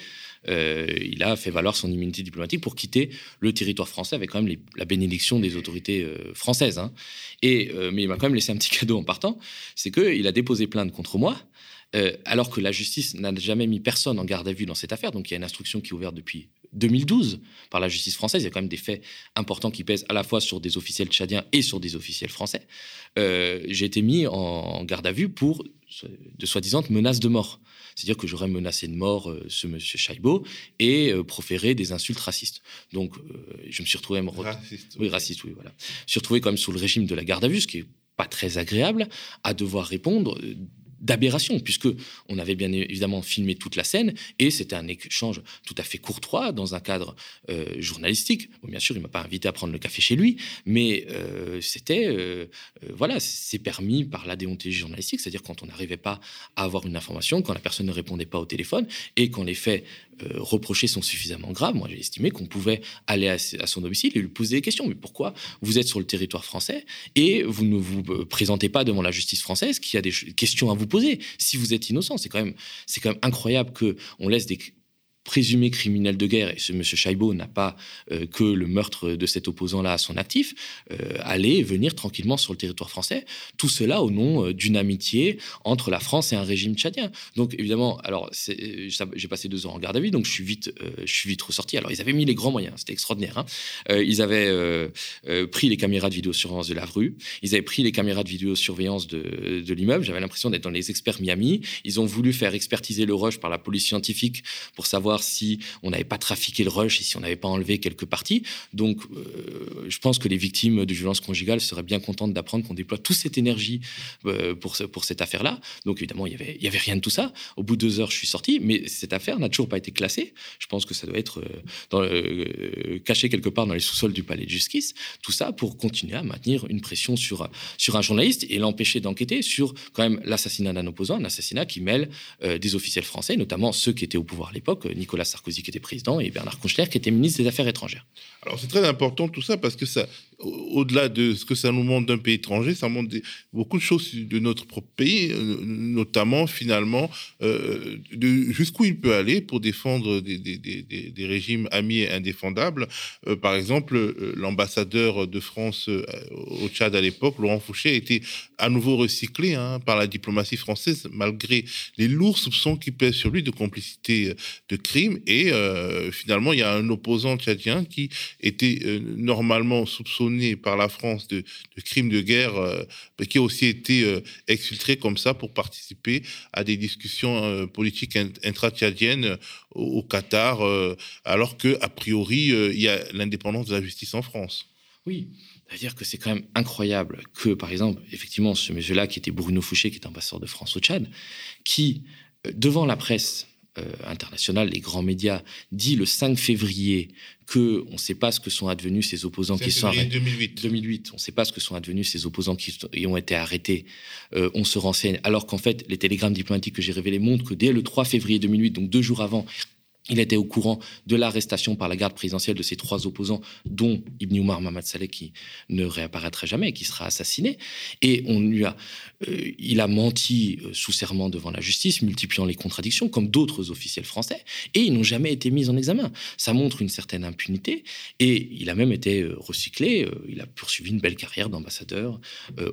euh, il a fait valoir son immunité diplomatique pour quitter le territoire français avec quand même la bénédiction des autorités euh, françaises. hein. Et, euh, mais il m'a quand même laissé un petit cadeau en partant, c'est qu'il a déposé plainte contre moi, alors que la justice n'a jamais mis personne en garde à vue dans cette affaire. Donc il y a une instruction qui est ouverte depuis 2012 par la justice française. Il y a quand même des faits importants qui pèsent à la fois sur des officiels tchadiens et sur des officiels français. Euh, J'ai été mis en, garde à vue pour de soi-disant menaces de mort. C'est-à-dire que j'aurais menacé de mort euh, ce monsieur Chaibot et euh, proféré des insultes racistes. Donc, je me suis retrouvé à me re- Raciste. oui, raciste, oui, voilà. Je me suis retrouvé quand même sous le régime de la garde à vue, ce qui est pas très agréable, à devoir répondre d'aberration, puisque on avait bien évidemment filmé toute la scène et c'était un échange tout à fait courtois dans un cadre euh, journalistique. Bien sûr, il m'a pas invité à prendre le café chez lui, mais euh, c'était euh, voilà, c'est permis par la déontologie journalistique, c'est-à-dire quand on n'arrivait pas à avoir une information, quand la personne ne répondait pas au téléphone et quand les faits euh, reprochés sont suffisamment graves, moi j'ai estimé qu'on pouvait aller à, son domicile et lui poser des questions. Mais pourquoi vous êtes sur le territoire français et vous ne vous euh, présentez pas devant la justice française qui a des questions à vous poser si vous êtes innocent C'est quand même, quand même incroyable que on laisse des présumés criminels de guerre, et ce monsieur Chaibot n'a pas euh, que le meurtre de cet opposant-là à son actif, euh, aller venir tranquillement sur le territoire français. Tout cela au nom euh, d'une amitié entre la France et un régime tchadien. Donc évidemment, alors euh, j'ai passé deux ans en garde à vue, donc je suis vite, je vite ressorti. Alors ils avaient mis les grands moyens, c'était extraordinaire. hein. Ils avaient pris les caméras de vidéosurveillance de la rue, ils avaient pris les caméras de vidéosurveillance de, de l'immeuble. J'avais l'impression d'être dans les experts Miami. Ils ont voulu faire expertiser le rush par la police scientifique pour savoir si on n'avait pas trafiqué le rush et si on n'avait pas enlevé quelques parties. Donc, euh, je pense que les victimes de violences conjugales seraient bien contentes d'apprendre qu'on déploie toute cette énergie euh, pour, pour cette affaire-là. Donc, évidemment, il y avait, y avait rien de tout ça. Au bout de deux heures, je suis sorti, mais cette affaire n'a toujours pas été classée. Je pense que ça doit être euh, caché quelque part dans les sous-sols du palais de justice. Tout ça pour continuer à maintenir une pression sur, sur un journaliste et l'empêcher d'enquêter sur quand même l'assassinat d'un opposant, un assassinat qui mêle des officiels français, notamment ceux qui étaient au pouvoir à l'époque, Nicolas Sarkozy qui était président et Bernard Kouchner qui était ministre des Affaires étrangères. Alors c'est très important tout ça parce que ça, au-delà de ce que ça nous montre d'un pays étranger, ça montre beaucoup de choses de notre propre pays, euh, notamment finalement euh, jusqu'où il peut aller pour défendre des, régimes amis et indéfendables. Euh, par exemple, l'ambassadeur de France au Tchad à l'époque, Laurent Fouché, a été à nouveau recyclé hein, par la diplomatie française malgré les lourds soupçons qui pèsent sur lui de complicité de crimes. Et finalement, il y a un opposant tchadien qui était normalement soupçonné par la France de, crimes de guerre, euh, qui a aussi été euh, exfiltré comme ça pour participer à des discussions euh, politiques int- intra-tchadiennes euh, au, Qatar, alors que a priori il y a l'indépendance de la justice en France. Oui, c'est-à-dire que c'est quand même incroyable que, par exemple, effectivement, ce monsieur-là, qui était Bruno Fouché, qui est ambassadeur de France au Tchad, qui, devant la presse euh, internationale, les grands médias, dit le 5 février que on ne sait pas ce que sont advenus ces opposants qui sont arrêtés. 2008. 2008, on ne sait pas ce que sont advenus ces opposants qui ont été arrêtés. Euh, on se renseigne, alors qu'en fait, les télégrammes diplomatiques que j'ai révélés montrent que dès le 3 février 2008, donc deux jours avant, il était au courant de l'arrestation par la garde présidentielle de ces trois opposants, dont Ibn Omar Mohamed Saleh, qui ne réapparaîtra jamais et qui sera assassiné. Et on lui a, euh, il a menti euh, sous serment devant la justice, multipliant les contradictions, comme d'autres officiels français, et ils n'ont jamais été mis en examen. Ça montre une certaine impunité, et il a même été euh, recyclé. il a poursuivi une belle carrière d'ambassadeur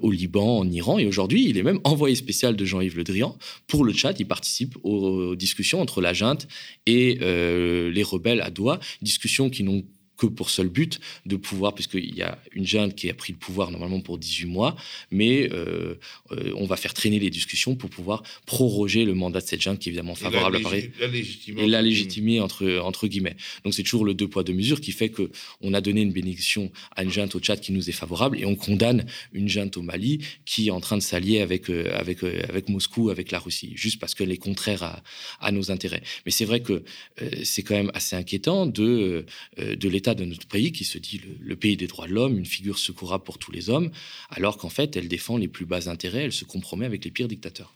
au Liban, en Iran, et aujourd'hui, il est même envoyé spécial de Jean-Yves Le Drian pour le Tchad. Il participe aux discussions entre la junte et les rebelles à Doha, discussions qui n'ont que pour seul but de pouvoir, puisqu'il y a une junte qui a pris le pouvoir normalement pour 18 mois, mais euh, euh, on va faire traîner les discussions pour pouvoir proroger le mandat de cette junte qui est évidemment favorable à Paris. La légitimer. Et la légitimer entre, entre guillemets. Donc c'est toujours le deux poids, deux mesures qui fait qu'on a donné une bénédiction à une junte au Tchad qui nous est favorable et on condamne une junte au Mali qui est en train de s'allier avec, euh, avec, avec Moscou, avec la Russie, juste parce qu'elle est contraire à, à nos intérêts. Mais c'est vrai que c'est quand même assez inquiétant de, de l'état de notre pays qui se dit le, pays des droits de l'homme, une figure secourable pour tous les hommes, alors qu'en fait, elle défend les plus bas intérêts, elle se compromet avec les pires dictateurs.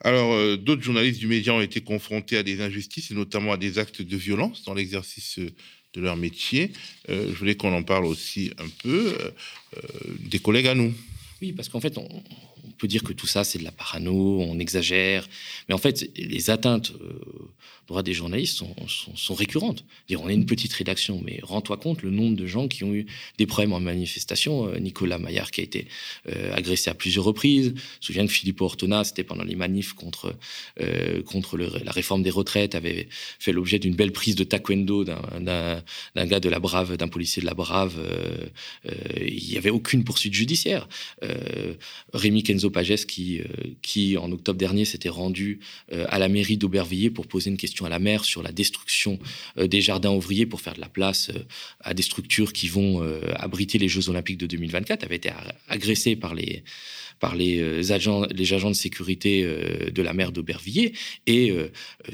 Alors, euh, d'autres journalistes du média ont été confrontés à des injustices et notamment à des actes de violence dans l'exercice euh, de leur métier. Euh, je voulais qu'on en parle aussi un peu des collègues à nous. Oui, parce qu'en fait, on, peut dire que tout ça, c'est de la parano, on exagère. Mais en fait, les atteintes droits des journalistes sont, récurrentes. On est une petite rédaction, mais rends-toi compte le nombre de gens qui ont eu des problèmes en manifestation. Euh, Nicolas Maillard qui a été euh, agressé à plusieurs reprises. Je me souviens que Philippe Ortona, c'était pendant les manifs contre, euh, contre la réforme des retraites, avait fait l'objet d'une belle prise de taekwondo d'un gars de la Brave, d'un policier de la Brave. il n'y avait aucune poursuite judiciaire. Rémi Kenzo Pages, qui, qui en octobre dernier s'était rendu à la mairie d'Aubervilliers pour poser une question à la mer sur la destruction euh, des jardins ouvriers pour faire de la place euh, à des structures qui vont euh, abriter les Jeux Olympiques de 2024 avait été agressé par les, par les euh, agents, les agents de sécurité euh, de la mer d'Aubervilliers. Et euh,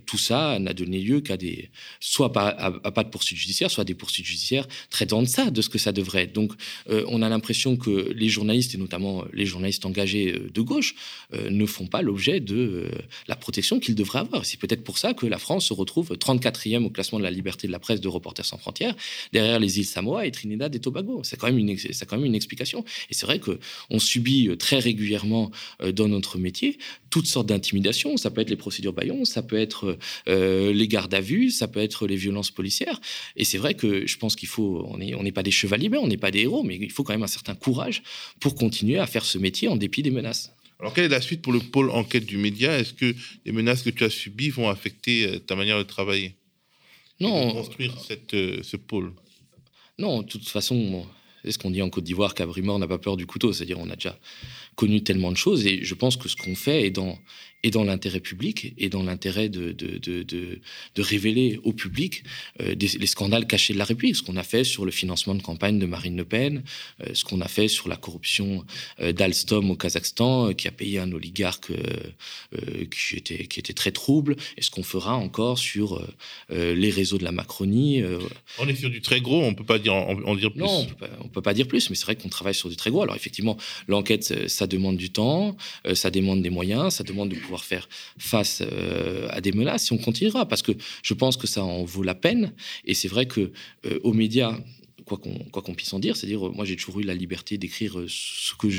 tout ça n'a donné lieu qu'à des, soit pas, à, pas de poursuites judiciaires, soit des poursuites judiciaires très en deçà de ce que ça devrait être. Donc, on a l'impression que les journalistes, et notamment les journalistes engagés de gauche, ne font pas l'objet de la protection qu'ils devraient avoir. C'est peut-être pour ça que la France se retrouve 34e au classement de la liberté de la presse de Reporters sans frontières, derrière les îles Samoa et Trinidad et Tobago. C'est quand même une, c'est quand même une explication. Et c'est vrai que on subit très régulièrement régulièrement euh, dans notre métier toutes sortes d'intimidations. Ça peut être les procédures Bayon, ça peut être euh, les gardes à vue, ça peut être les violences policières. Et c'est vrai que je pense qu'il faut, on n'est on pas des chevaliers, on n'est pas des héros, mais il faut quand même un certain courage pour continuer à faire ce métier en dépit des menaces. Alors, quelle est la suite pour le pôle enquête du média? Est-ce que les menaces que tu as subies vont affecter euh, ta manière de travailler? Non. De construire cette, ce pôle? Non, de toute façon, c'est ce qu'on dit en Côte d'Ivoire qu'à Brimor n'a pas peur du couteau. C'est-à-dire, on a déjà connu tellement de choses et je pense que ce qu'on fait est dans et dans l'intérêt public et dans l'intérêt de, de, de, de, révéler au public euh, les scandales cachés de la République, ce qu'on a fait sur le financement de campagne de Marine Le Pen, euh, ce qu'on a fait sur la corruption euh, d'Alstom au Kazakhstan, qui a payé un oligarque qui, était, qui était très trouble, et ce qu'on fera encore sur les réseaux de la Macronie. On est sur du très gros, on ne peut pas dire, en, dire plus. Non, on ne peut pas dire plus, mais c'est vrai qu'on travaille sur du très gros. Alors effectivement, l'enquête, ça demande du temps, ça demande des moyens, ça demande de faire face euh, à des menaces, si on continuera, parce que je pense que ça en vaut la peine. Et c'est vrai que euh, aux médias, quoi qu'on puisse en dire, c'est-à-dire moi j'ai toujours eu la liberté d'écrire euh, ce que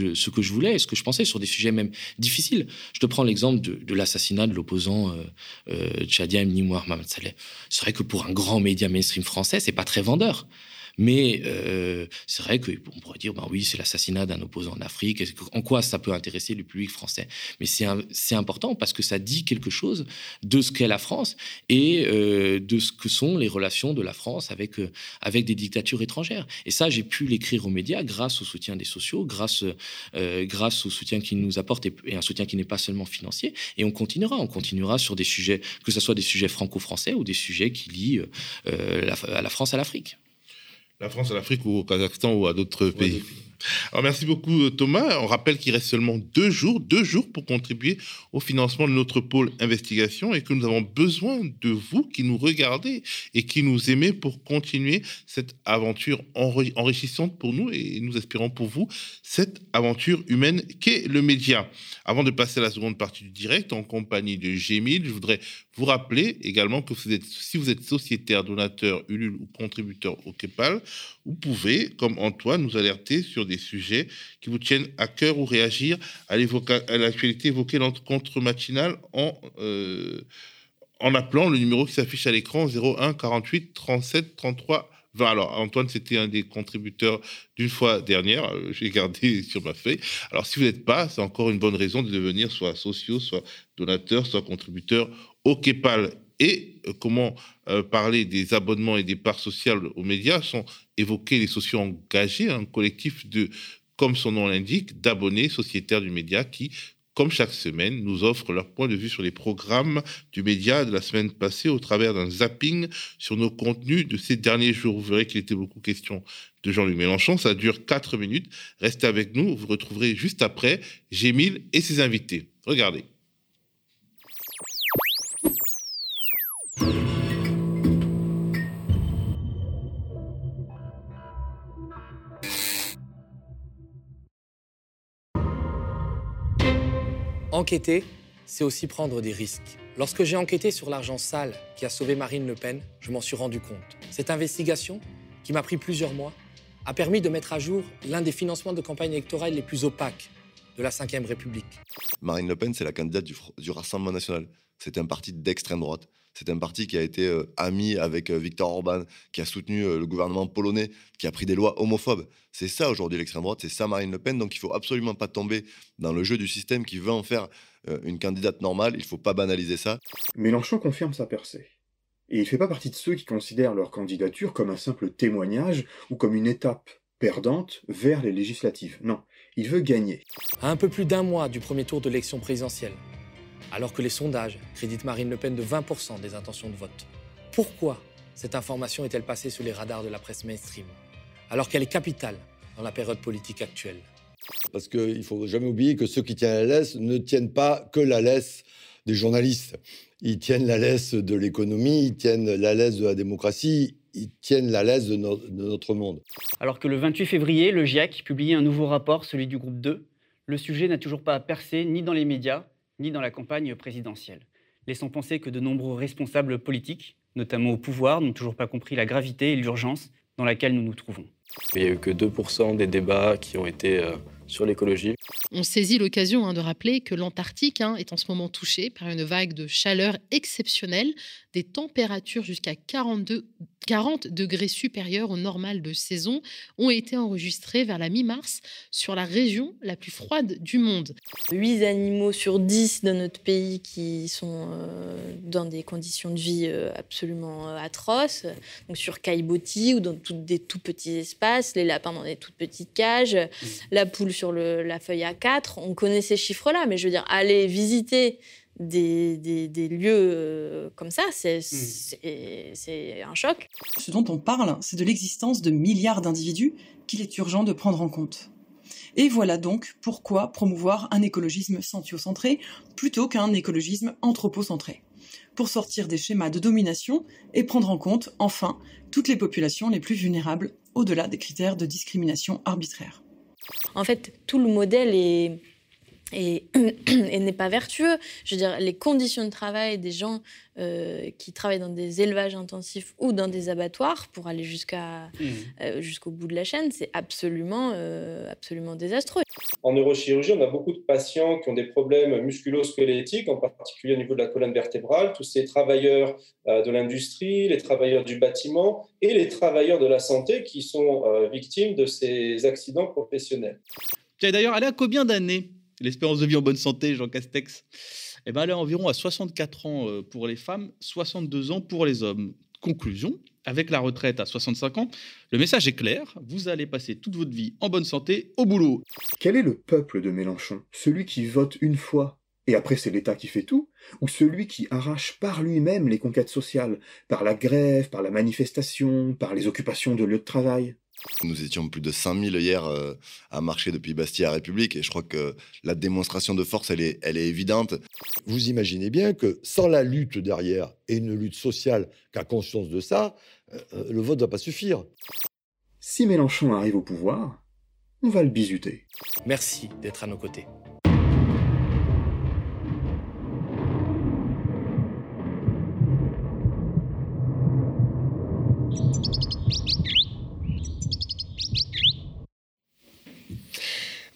je voulais, ce que je pensais sur des sujets même difficiles. Je te prends l'exemple de, l'assassinat de l'opposant euh, tchadien Mohamed Saleh. C'est vrai que pour un grand média mainstream français, c'est pas très vendeur. Mais euh, c'est vrai qu'on pourrait dire, ben oui, c'est l'assassinat d'un opposant en Afrique. En quoi ça peut intéresser le public français? Mais c'est important parce que ça dit quelque chose de ce qu'est la France et euh, de ce que sont les relations de la France avec, euh, avec des dictatures étrangères. Et ça, j'ai pu l'écrire aux médias grâce au soutien des sociaux, grâce, grâce au soutien qu'ils nous apportent et, un soutien qui n'est pas seulement financier. Et on continuera, on continuera sur des sujets, que ce soit des sujets franco-français ou des sujets qui lient la France à l'Afrique la France à l'Afrique ou au Kazakhstan ou à d'autres pays. Alors merci beaucoup euh, Thomas. On rappelle qu'il reste seulement deux jours, deux jours pour contribuer au financement de notre pôle investigation et que nous avons besoin de vous qui nous regardez et qui nous aimez pour continuer cette aventure enrichissante pour nous et nous espérons pour vous cette aventure humaine qu'est le média. Avant de passer à la seconde partie du direct en compagnie de Gémile, je voudrais vous rappeler également que si vous êtes sociétaire, donateur, Ulule ou contributeur au KEPAL, vous pouvez, comme Antoine, nous alerter sur des sujets qui vous tiennent à cœur ou réagir à l'actualité évoquée dans le contre matinal en, euh, en appelant le numéro qui s'affiche à l'écran 01 48 37 33 20. Alors, Antoine, c'était un des contributeurs d'une fois dernière. Euh, j'ai gardé sur ma feuille. Alors, si vous n'êtes pas, c'est encore une bonne raison de devenir soit sociaux, soit donateur, soit contributeur au KEPAL. Et comment parler des abonnements et des parts sociales aux médias sans évoquer les sociaux engagés, un collectif de, comme son nom l'indique, d'abonnés sociétaires du média qui comme chaque semaine, nous offrent leur point de vue sur les programmes du média de la semaine passée au travers d'un zapping sur nos contenus de ces derniers jours. Vous verrez qu'il était beaucoup question de Jean-Luc Mélenchon. Ça dure 4 minutes. Restez avec nous. Vous retrouverez juste après Gémile et ses invités. Regardez. Enquêter, c'est aussi prendre des risques. Lorsque j'ai enquêté sur l'argent sale qui a sauvé Marine Le Pen, je m'en suis rendu compte. Cette investigation, qui m'a pris plusieurs mois, a permis de mettre à jour l'un des financements de campagne électorale les plus opaques de la Ve République. Marine Le Pen, c'est la candidate du, du Rassemblement national. C'est un parti d'extrême droite. C'est un parti qui a été euh, ami avec euh, Viktor Orban, qui a soutenu euh, le gouvernement polonais, qui a pris des lois homophobes. C'est ça aujourd'hui l'extrême droite, c'est ça Marine Le Pen. Donc il faut absolument pas tomber dans le jeu du système qui veut en faire une candidate normale. Il faut pas banaliser ça. Mélenchon confirme sa percée. Et il fait pas partie de ceux qui considèrent leur candidature comme un simple témoignage ou comme une étape perdante vers les législatives. Non, il veut gagner. À un peu plus d'un mois du premier tour de l'élection présidentielle, alors que les sondages créditent Marine Le Pen de 20% des intentions de vote. Pourquoi cette information est-elle passée sous les radars de la presse mainstream, alors qu'elle est capitale dans la période politique actuelle? Parce qu'il ne faut jamais oublier que ceux qui tiennent la laisse ne tiennent pas que la laisse des journalistes. Ils tiennent la laisse de l'économie, ils tiennent la laisse de la démocratie, ils tiennent la laisse de, de, notre monde. Alors que le 28 février, le GIEC publiait un nouveau rapport, celui du groupe 2, le sujet n'a toujours pas percé ni dans les médias, ni dans la campagne présidentielle, laissant penser que de nombreux responsables politiques, notamment au pouvoir, n'ont toujours pas compris la gravité et l'urgence dans laquelle nous nous trouvons. Il n'y a eu que 2% des débats qui ont été euh, sur l'écologie. On saisit l'occasion hein, de rappeler que l'Antarctique hein, est en ce moment touché par une vague de chaleur exceptionnelle, des températures jusqu'à 42 40 degrés supérieurs au normal de saison ont été enregistrés vers la mi-mars sur la région la plus froide du monde. 8 animaux sur 10 dans notre pays qui sont euh, dans des conditions de vie euh, absolument euh, atroces, donc sur Caillebotis ou dans des tout petits espaces, les lapins dans des toutes petites cages, mmh. la poule sur le, la feuille A4. On connaît ces chiffres-là, mais je veux dire, aller visiter des, des, lieux euh, comme ça, mmh. c'est un choc. Ce dont on parle, c'est de l'existence de milliards d'individus qu'il est urgent de prendre en compte. Et voilà donc pourquoi promouvoir un écologisme sentiocentré plutôt qu'un écologisme anthropocentré. Pour sortir des schémas de domination et prendre en compte, enfin, toutes les populations les plus vulnérables au-delà des critères de discrimination arbitraire. En fait, tout le modèle est et, n'est pas vertueux. Je veux dire, les conditions de travail des gens euh, qui travaillent dans des élevages intensifs ou dans des abattoirs pour aller jusqu'à mmh. euh, jusqu'au bout de la chaîne, c'est absolument, euh, absolument désastreux. En neurochirurgie, on a beaucoup de patients qui ont des problèmes musculo-squelettiques, en particulier au niveau de la colonne vertébrale, tous ces travailleurs de l'industrie, les travailleurs du bâtiment et les travailleurs de la santé qui sont victimes de ces accidents professionnels. Tu as d'ailleurs allé à combien d'années? L'espérance de vie en bonne santé, Jean Castex, eh ben, elle est environ à 64 ans euh, pour les femmes, 62 ans pour les hommes. Conclusion, avec la retraite à 65 ans, le message est clair, vous allez passer toute votre vie en bonne santé au boulot. Quel est le peuple de Mélenchon? Celui qui vote une fois et après c'est l'État qui fait tout Ou celui qui arrache par lui-même les conquêtes sociales, par la grève, par la manifestation, par les occupations de lieux de travail? Nous étions plus de 5000 hier euh, à marcher depuis Bastille à République et je crois que la démonstration de force, elle est, elle est évidente. Vous imaginez bien que sans la lutte derrière et une lutte sociale qui a conscience de ça, euh, euh, le vote ne va pas suffire. Si Mélenchon arrive au pouvoir, on va le bisuter. Merci d'être à nos côtés.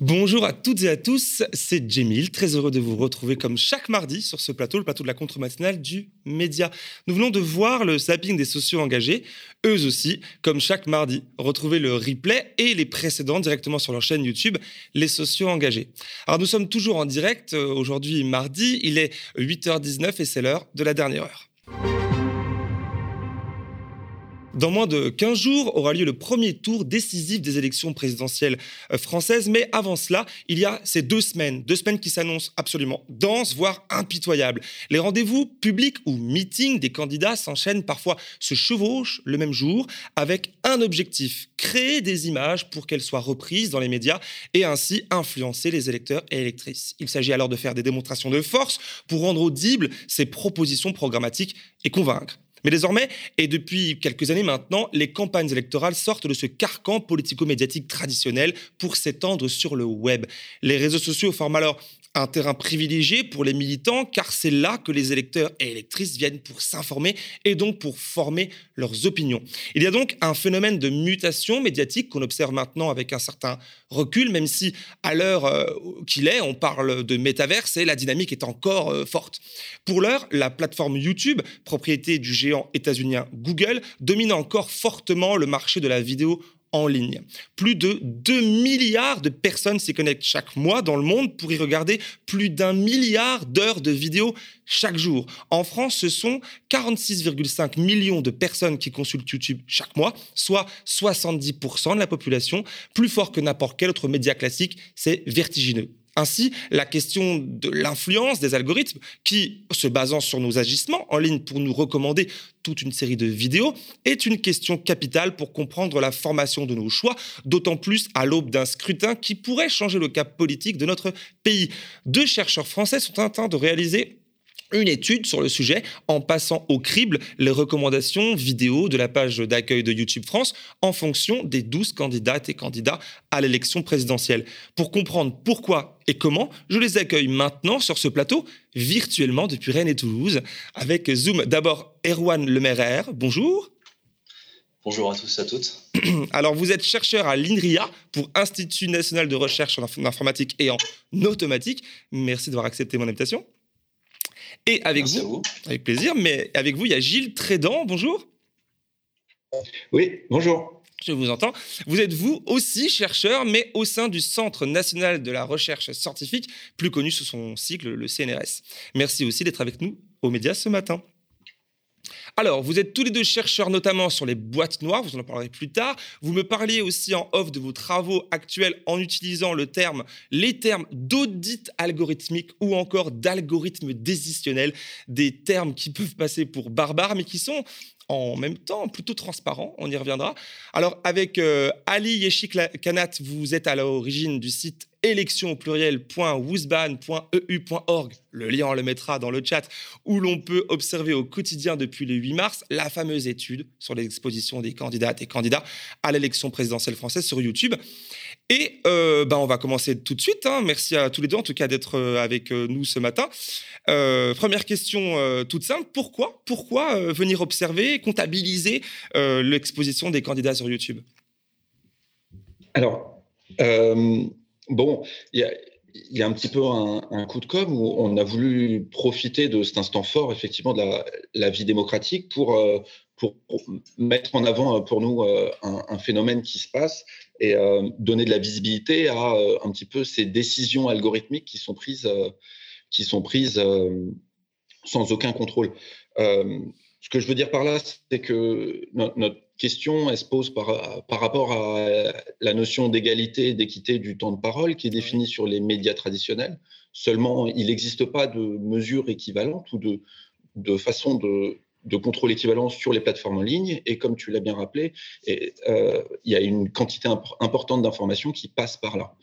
Bonjour à toutes et à tous, c'est Jemil, très heureux de vous retrouver comme chaque mardi sur ce plateau, le plateau de la contre-matinale du Média. Nous venons de voir le zapping des sociaux engagés, eux aussi, comme chaque mardi. Retrouvez le replay et les précédents directement sur leur chaîne YouTube, Les sociaux engagés. Alors nous sommes toujours en direct, euh, aujourd'hui mardi, il est 8h19 et c'est l'heure de la dernière heure. Dans moins de 15 jours aura lieu le premier tour décisif des élections présidentielles euh, françaises. Mais avant cela, il y a ces deux semaines, deux semaines qui s'annoncent absolument denses, voire impitoyables. Les rendez-vous publics ou meetings des candidats s'enchaînent, parfois se chevauchent le même jour, avec un objectif, créer des images pour qu'elles soient reprises dans les médias et ainsi influencer les électeurs et électrices. Il s'agit alors de faire des démonstrations de force pour rendre audibles ces propositions programmatiques et convaincre. Mais désormais, et depuis quelques années maintenant, les campagnes électorales sortent de ce carcan politico-médiatique traditionnel pour s'étendre sur le web. Les réseaux sociaux forment alors un terrain privilégié pour les militants, car c'est là que les électeurs et électrices viennent pour s'informer et donc pour former leurs opinions. Il y a donc un phénomène de mutation médiatique qu'on observe maintenant avec un certain recul, même si à l'heure euh, qu'il est, on parle de métaverse et la dynamique est encore euh, forte. Pour l'heure, la plateforme YouTube, propriété du géant états-unien Google, domine encore fortement le marché de la vidéo en ligne. Plus de 2 milliards de personnes s'y connectent chaque mois dans le monde pour y regarder plus d'un milliard d'heures de vidéos chaque jour. En France, ce sont 46,5 millions de personnes qui consultent YouTube chaque mois, soit 70% de la population, plus fort que n'importe quel autre média classique, c'est vertigineux. Ainsi, la question de l'influence des algorithmes qui, se basant sur nos agissements en ligne pour nous recommander toute une série de vidéos, est une question capitale pour comprendre la formation de nos choix, d'autant plus à l'aube d'un scrutin qui pourrait changer le cap politique de notre pays. Deux chercheurs français sont en train de réaliser une étude sur le sujet en passant au crible les recommandations vidéo de la page d'accueil de YouTube France en fonction des 12 candidates et candidats à l'élection présidentielle. Pour comprendre pourquoi et comment, je les accueille maintenant sur ce plateau virtuellement depuis Rennes et Toulouse avec Zoom. D'abord, Erwan Lemerer, bonjour. Bonjour à tous et à toutes. Alors, vous êtes chercheur à l'INRIA pour Institut national de recherche en informatique et en automatique. Merci d'avoir accepté mon invitation. Et avec vous, avec plaisir, mais avec vous, il y a Gilles Trédan. Bonjour. Oui, bonjour. Je vous entends. Vous êtes vous aussi chercheur, mais au sein du Centre national de la recherche scientifique, plus connu sous son cycle, le CNRS. Merci aussi d'être avec nous aux médias ce matin. Alors, vous êtes tous les deux chercheurs notamment sur les boîtes noires, vous en parlerez plus tard. Vous me parliez aussi en off de vos travaux actuels en utilisant le terme, les termes d'audit algorithmique ou encore d'algorithme décisionnel, des termes qui peuvent passer pour barbares mais qui sont en même temps plutôt transparents, on y reviendra. Alors avec euh, Ali Yeshik Kanat, vous êtes à l'origine du site élection au. Le lien, on le mettra dans le chat, où l'on peut observer au quotidien depuis le 8 mars la fameuse étude sur l'exposition des candidates et candidats à l'élection présidentielle française sur YouTube. Et euh, ben on va commencer tout de suite. Hein. Merci à tous les deux, en tout cas, d'être euh, avec euh, nous ce matin. première question toute simple. Pourquoi, pourquoi venir observer, comptabiliser l'exposition des candidats sur YouTube? Alors, Bon, il y a, un petit peu un, coup de com' où on a voulu profiter de cet instant fort, effectivement, de la, vie démocratique pour, euh, mettre en avant euh, pour nous euh, un, phénomène qui se passe et donner de la visibilité à un petit peu ces décisions algorithmiques qui sont prises, qui sont prises sans aucun contrôle. ce que je veux dire par là, c'est que notre question, elle se pose par, par rapport à la notion d'égalité et d'équité du temps de parole qui est définie sur les médias traditionnels. Seulement, il n'existe pas de mesure équivalente ou de, de façon de, de contrôle équivalent sur les plateformes en ligne. Et comme tu l'as bien rappelé, euh, il y a une quantité importante d'informations qui passent par là.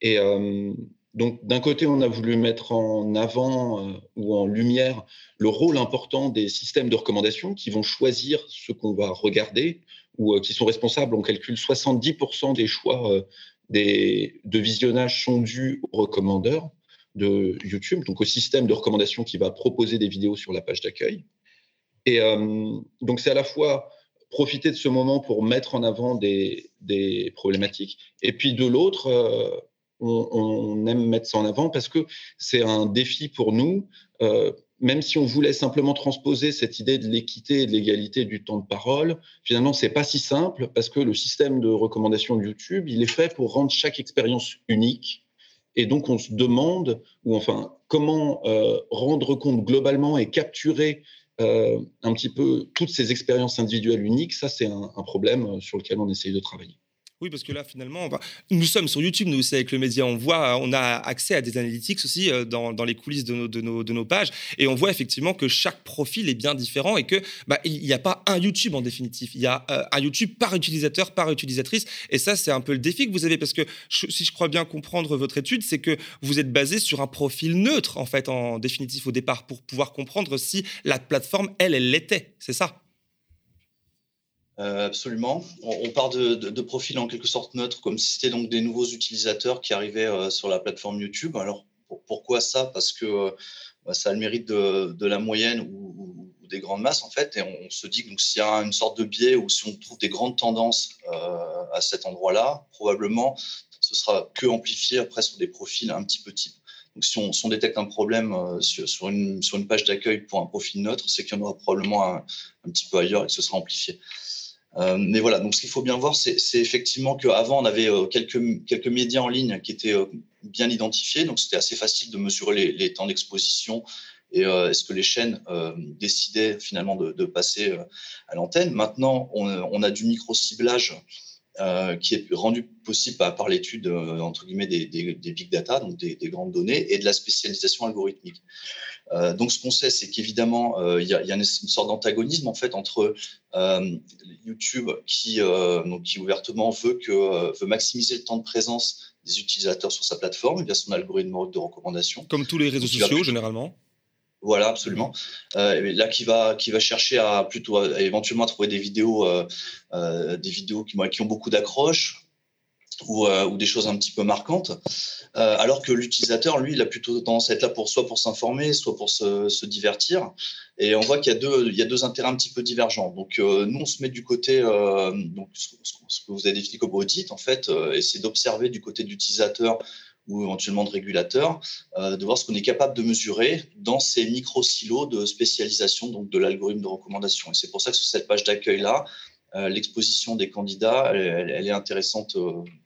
Et euh, donc, d'un côté, on a voulu mettre en avant euh, ou en lumière le rôle important des systèmes de recommandation qui vont choisir ce qu'on va regarder ou qui sont responsables, on calcule 70% des choix des, de visionnage sont dus aux recommandeurs de YouTube, donc au système de recommandation qui va proposer des vidéos sur la page d'accueil. Et donc, c'est à la fois profiter de ce moment pour mettre en avant des, problématiques, et puis de l'autre, on, aime mettre ça en avant parce que c'est un défi pour nous. Euh, même si on voulait simplement transposer cette idée de l'équité et de l'égalité du temps de parole, finalement, c'est pas si simple parce que le système de recommandation YouTube, il est fait pour rendre chaque expérience unique. Et donc, on se demande, ou enfin, comment euh, rendre compte globalement et capturer un petit peu toutes ces expériences individuelles uniques, ça c'est un, problème sur lequel on essaye de travailler. Oui, parce que là, finalement, nous sommes sur YouTube, nous aussi, avec le média. On voit, on a accès à des analytics aussi euh, dans, dans les coulisses de nos, de, nos, de nos, pages. Et on voit effectivement que chaque profil est bien différent et que bah, n'y a pas un YouTube en définitive. Il y a euh, un YouTube par utilisateur, par utilisatrice. Et ça, c'est un peu le défi que vous avez parce que si je crois bien comprendre votre étude, c'est que vous êtes basé sur un profil neutre, en fait, en définitive, au départ, pour pouvoir comprendre si la plateforme, elle, elle l'était. C'est ça? Euh, absolument. On, part de, profils en quelque sorte neutres, comme si c'était donc des nouveaux utilisateurs qui arrivaient euh, sur la plateforme YouTube. Alors pourquoi ça? Parce que euh, bah, ça a le mérite de, la moyenne ou, des grandes masses en fait, et on, se dit que s'il y a une sorte de biais ou si on trouve des grandes tendances à cet endroit-là, probablement ce sera que amplifié après sur des profils un petit peu type. Donc, si on, détecte un problème sur, une, page d'accueil pour un profil neutre, c'est qu'il y en aura probablement un, un, petit peu ailleurs et que ce sera amplifié. Euh, mais voilà, donc ce qu'il faut bien voir, c'est effectivement qu'avant, on avait euh, quelques, quelques médias en ligne qui étaient euh, bien identifiés, donc c'était assez facile de mesurer les, temps d'exposition et est-ce que les chaînes décidaient finalement de, passer à l'antenne. Maintenant, on, a du micro-ciblage qui est rendu possible par, l'étude entre guillemets des, big data, donc des, grandes données, et de la spécialisation algorithmique. Euh, donc, ce qu'on sait, c'est qu'évidemment, euh, il y, a une, sorte d'antagonisme en fait entre euh, YouTube qui, qui ouvertement veut, que, veut maximiser le temps de présence des utilisateurs sur sa plateforme via son algorithme de recommandation. Comme tous les réseaux sociaux, généralement. Voilà, absolument. là, qui va, qui va chercher à plutôt éventuellement trouver des vidéos, des vidéos qui, ont beaucoup d'accroches, euh, ou, des choses un petit peu marquantes, euh, alors que l'utilisateur, lui, il a plutôt tendance à être là pour soit pour s'informer, soit pour se, divertir. Et on voit qu'il y, a deux, il y a deux intérêts un petit peu divergents. Donc, euh, nous, on se met du côté, donc, ce, que vous avez défini comme audit, en fait, essayer d'observer du côté de l'utilisateur ou éventuellement de régulateur, de voir ce qu'on est capable de mesurer dans ces micro-silos de spécialisation donc de l'algorithme de recommandation. Et c'est pour ça que sur cette page d'accueil-là, l'exposition des candidats, elle, est intéressante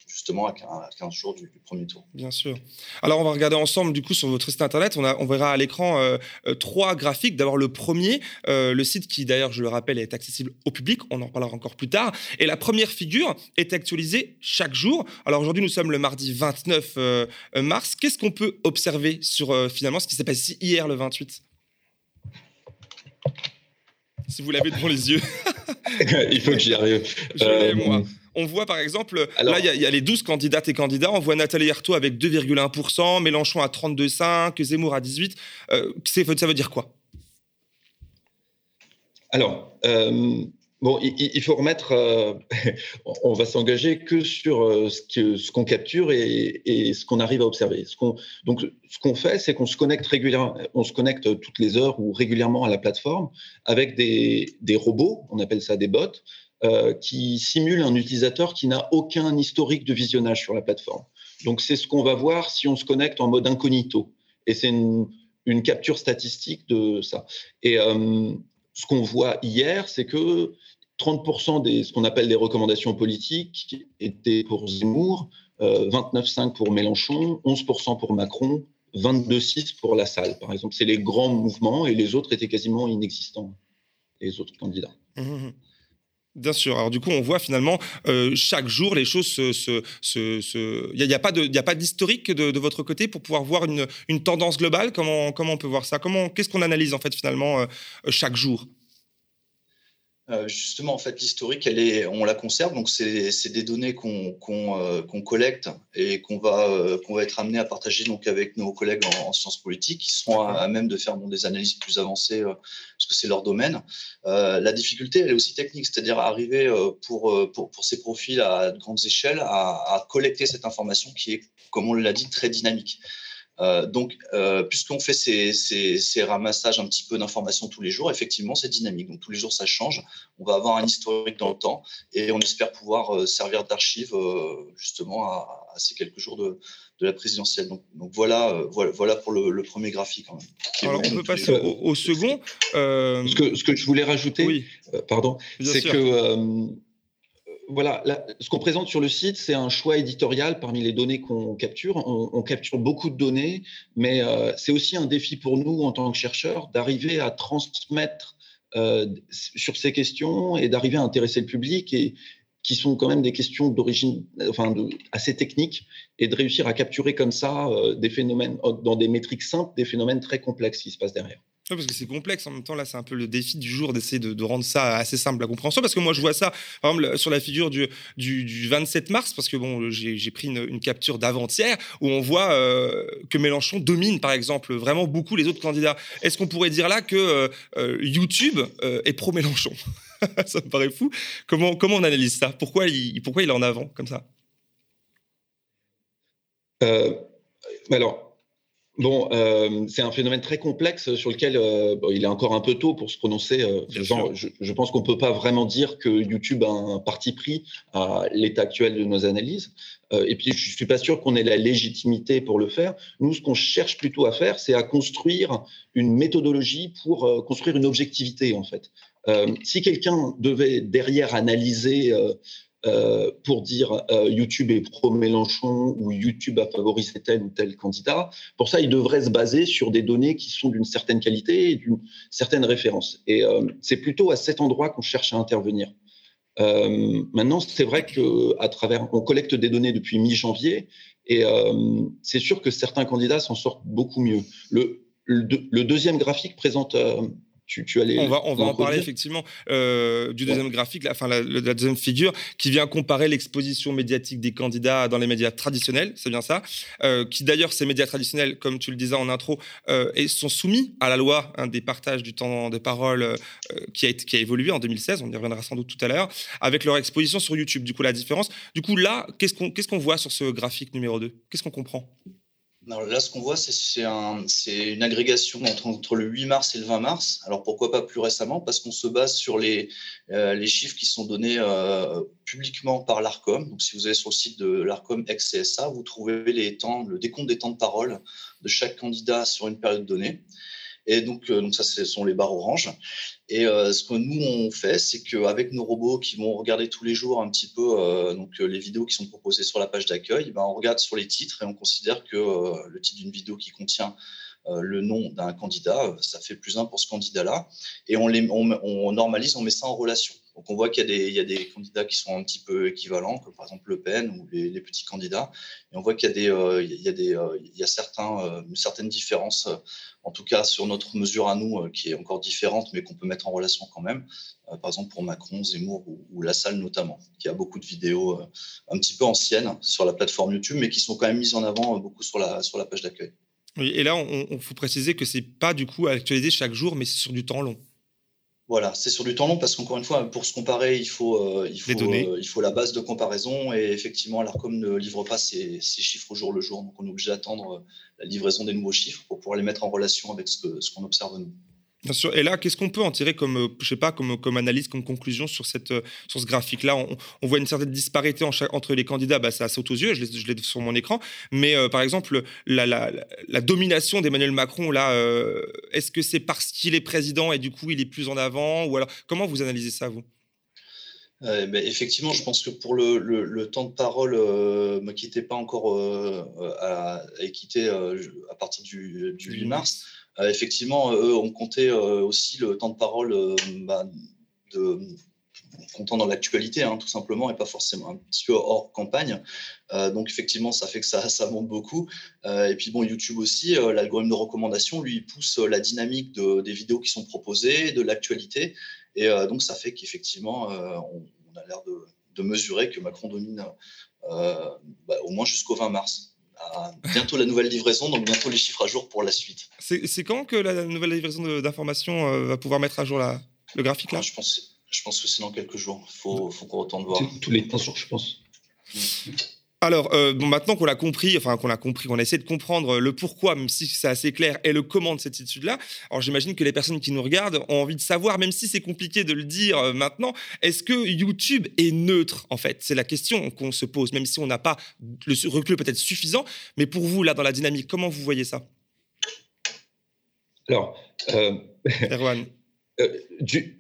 justement à 15 jours du, premier tour. Bien sûr. Alors, on va regarder ensemble, du coup, sur votre site internet, on, verra à l'écran euh, euh, trois graphiques. D'abord, le premier, euh, le site qui, d'ailleurs, je le rappelle, est accessible au public. On en parlera encore plus tard. Et la première figure est actualisée chaque jour. Alors, aujourd'hui, nous sommes le mardi 29 mars. Qu'est-ce qu'on peut observer sur, finalement, ce qui s'est passé hier, le 28 si vous l'avez devant les yeux. Il faut que j'y arrive. Je moi. On voit par exemple, là, il y, a les 12 candidates et candidats. On voit Nathalie Arthaud avec 2,1%, Mélenchon à 32,5%, Zemmour à 18%. Euh, ça veut dire quoi? Alors, euh, bon, il, faut remettre. Euh, on va s'engager que sur ce qu'on capture et, ce qu'on arrive à observer. Ce donc, ce qu'on fait, c'est qu'on se connecte régulièrement, on se connecte toutes les heures ou régulièrement à la plateforme avec des, robots, on appelle ça des bots, euh, qui simule un utilisateur qui n'a aucun historique de visionnage sur la plateforme. Donc c'est ce qu'on va voir si on se connecte en mode incognito. Et c'est une, capture statistique de ça. Et euh, ce qu'on voit hier, c'est que 30% des ce qu'on appelle des recommandations politiques étaient pour Zemmour, 29,5 euh, pour Mélenchon, 11% pour Macron, 22,6 pour la salle, par exemple. C'est les grands mouvements et les autres étaient quasiment inexistants, les autres candidats. Mmh, mmh, mmh. Bien sûr. Alors du coup, on voit finalement euh, chaque jour les choses se... Il n'y a, pas d'historique de, votre côté pour pouvoir voir une, tendance globale? Comment, comment on peut voir ça? Qu'est-ce qu'on analyse en fait finalement euh, chaque jour? Euh, justement, en fait, l'historique, elle est, on la conserve. Donc, c'est des données qu'on euh, collecte et qu'on va, euh, qu'on va être amené à partager donc avec nos collègues en, sciences politiques, qui seront à, même de faire des analyses plus avancées parce que c'est leur domaine. la difficulté, elle est aussi technique, c'est-à-dire arriver pour, pour, pour, ces profils à grandes échelles à, à collecter cette information qui est, comme on l'a dit, très dynamique. Euh, donc, euh, puisqu'on fait ces, ramassages un petit peu d'informations tous les jours, effectivement, c'est dynamique. Donc, tous les jours, ça change. On va avoir un historique dans le temps et on espère pouvoir euh, servir d'archive justement à, ces quelques jours de, la présidentielle. Donc, voilà, voilà, pour le, premier graphique. Alors, on peut passer au, second. Ce, que, ce que je voulais rajouter, pardon, c'est que voilà, ce qu'on présente sur le site, c'est un choix éditorial parmi les données qu'on capture. On, capture beaucoup de données, mais euh, c'est aussi un défi pour nous en tant que chercheurs d'arriver à transmettre euh, sur ces questions et d'arriver à intéresser le public qui sont quand même des questions d'origine, assez techniques, et de réussir à capturer comme ça euh, des phénomènes, dans des métriques simples, des phénomènes très complexes qui se passent derrière. Parce que c'est complexe. En même temps, là, c'est un peu le défi du jour d'essayer de, rendre ça assez simple à compréhension. Parce que moi, je vois ça, par exemple, sur la figure du, du, du 27 mars, parce que bon, j'ai pris une, capture d'avant-hier où on voit euh, que Mélenchon domine, par exemple, vraiment beaucoup les autres candidats. Est-ce qu'on pourrait dire là que euh, YouTube euh, est pro-Mélenchon? Ça me paraît fou. Comment, comment on analyse ça? Pourquoi il, pourquoi il est en avant comme ça? Alors, Bon, euh, c'est un phénomène très complexe sur lequel euh, bon, il est encore un peu tôt pour se prononcer. Euh, genre, je, je, pense qu'on ne peut pas vraiment dire que YouTube a un parti pris à l'état actuel de nos analyses. Euh, et puis, je ne suis pas sûr qu'on ait la légitimité pour le faire. Nous, ce qu'on cherche plutôt à faire, c'est à construire une méthodologie pour euh, construire une objectivité, en fait. Euh, si quelqu'un devait derrière analyser euh, pour dire euh, YouTube est pro-Mélenchon ou YouTube a favorisé tel ou tel candidat. Pour ça, il devrait se baser sur des données qui sont d'une certaine qualité et d'une certaine référence. Et euh, c'est plutôt à cet endroit qu'on cherche à intervenir. Maintenant, c'est vrai que à travers, on collecte des données depuis mi-janvier et c'est sûr que certains candidats s'en sortent beaucoup mieux. Le deuxième graphique présente tu, tu allais on va, on va en parler effectivement euh, du deuxième ouais. graphique, la, enfin la, la, deuxième figure, qui vient comparer l'exposition médiatique des candidats dans les médias traditionnels, c'est bien ça, euh, qui d'ailleurs ces médias traditionnels, comme tu le disais en intro, euh, sont soumis à la loi hein, des partages du temps de parole qui, a été, qui a évolué en 2016, on y reviendra sans doute tout à l'heure, avec leur exposition sur YouTube. Du coup, la différence. Du coup, là, qu'est-ce qu'on qu'est-ce qu'on voit sur ce graphique numéro 2 Qu'est-ce qu'on comprend? Là, ce qu'on voit, c'est un, une agrégation entre, le 8 mars et le 20 mars. Alors pourquoi pas plus récemment? Parce qu'on se base sur les, euh, chiffres qui sont donnés euh, publiquement par l'ARCOM. Donc si vous allez sur le site de l'ARCOM ex-CSA, vous trouvez le décompte des temps de parole de chaque candidat sur une période donnée. Et donc, euh, donc ça, ce sont les barres oranges. Et euh, ce que nous, on fait, c'est qu'avec nos robots qui vont regarder tous les jours un petit peu euh, donc, les vidéos qui sont proposées sur la page d'accueil, ben, on regarde sur les titres et on considère que le titre d'une vidéo qui contient le nom d'un candidat, ça fait plus un pour ce candidat-là. Et on, les, on normalise, on met ça en relation. Donc on voit qu'il y, a des candidats qui sont un petit peu équivalents, comme par exemple Le Pen ou les, petits candidats. Et on voit qu'il y a, des, euh, il euh, euh, certaines différences, en tout cas sur notre mesure à nous, qui est encore différente, mais qu'on peut mettre en relation quand même. par exemple pour Macron, Zemmour ou, La Salle notamment, qui a beaucoup de vidéos un petit peu anciennes sur la plateforme YouTube, mais qui sont quand même mises en avant beaucoup sur la, sur la page d'accueil. Oui, et là, on faut préciser que c'est pas du coup actualisé chaque jour, mais c'est sur du temps long. Voilà, c'est sur du temps long parce qu'encore une fois, pour se comparer, il faut, euh, il, faut, euh, il faut la base de comparaison et effectivement, l'ARCOM ne livre pas ses, ses, chiffres au jour le jour. Donc, on est obligé d'attendre la livraison des nouveaux chiffres pour pouvoir les mettre en relation avec ce qu'on ce qu observe nous. Bien sûr. Et là, qu'est-ce qu'on peut en tirer comme, je sais pas, comme, comme analyse, comme conclusion sur, cette, sur ce graphique-là? On, on, voit une certaine disparité en chaque, entre les candidats. Bah, ça saute aux yeux, je l'ai sur mon écran. Mais euh, par exemple, la, la, la domination d'Emmanuel Macron, là, euh, est-ce que c'est parce qu'il est président et du coup il est plus en avant? Ou alors, comment vous analysez ça, vous? Euh, ben, effectivement, je pense que pour le, le, le temps de parole, euh, me quittez pas encore euh, à, à à partir du, du 8 mars. Euh, effectivement, eux ont compté euh, aussi le temps de parole euh, bah, comptant dans l'actualité, hein, tout simplement, et pas forcément un petit peu hors campagne. Donc effectivement, ça fait que ça, monte beaucoup. Et puis bon, YouTube aussi, l'algorithme de recommandation, lui, pousse la dynamique de, des vidéos qui sont proposées, de l'actualité. Et donc ça fait qu'effectivement, on, a l'air de, de, mesurer que Macron domine bah, au moins jusqu'au 20 mars. À bientôt la nouvelle livraison, donc bientôt les chiffres à jour pour la suite. C'est quand que la nouvelle livraison d'informations euh, va pouvoir mettre à jour la, le graphique là? Je pense, je pense que c'est dans quelques jours. Il faut, faut qu'on retourne voir. Tous les 15 jours, je pense. Alors, euh, bon, maintenant qu'on l'a compris, enfin qu'on a compris, qu'on a essayé de comprendre le pourquoi, même si c'est assez clair, et le comment de cette étude-là, alors j'imagine que les personnes qui nous regardent ont envie de savoir, même si c'est compliqué de le dire euh, maintenant, est-ce que YouTube est neutre, en fait? C'est la question qu'on se pose, même si on n'a pas le recul peut-être suffisant, mais pour vous, là, dans la dynamique, comment vous voyez ça? Alors, euh... Erwan. du,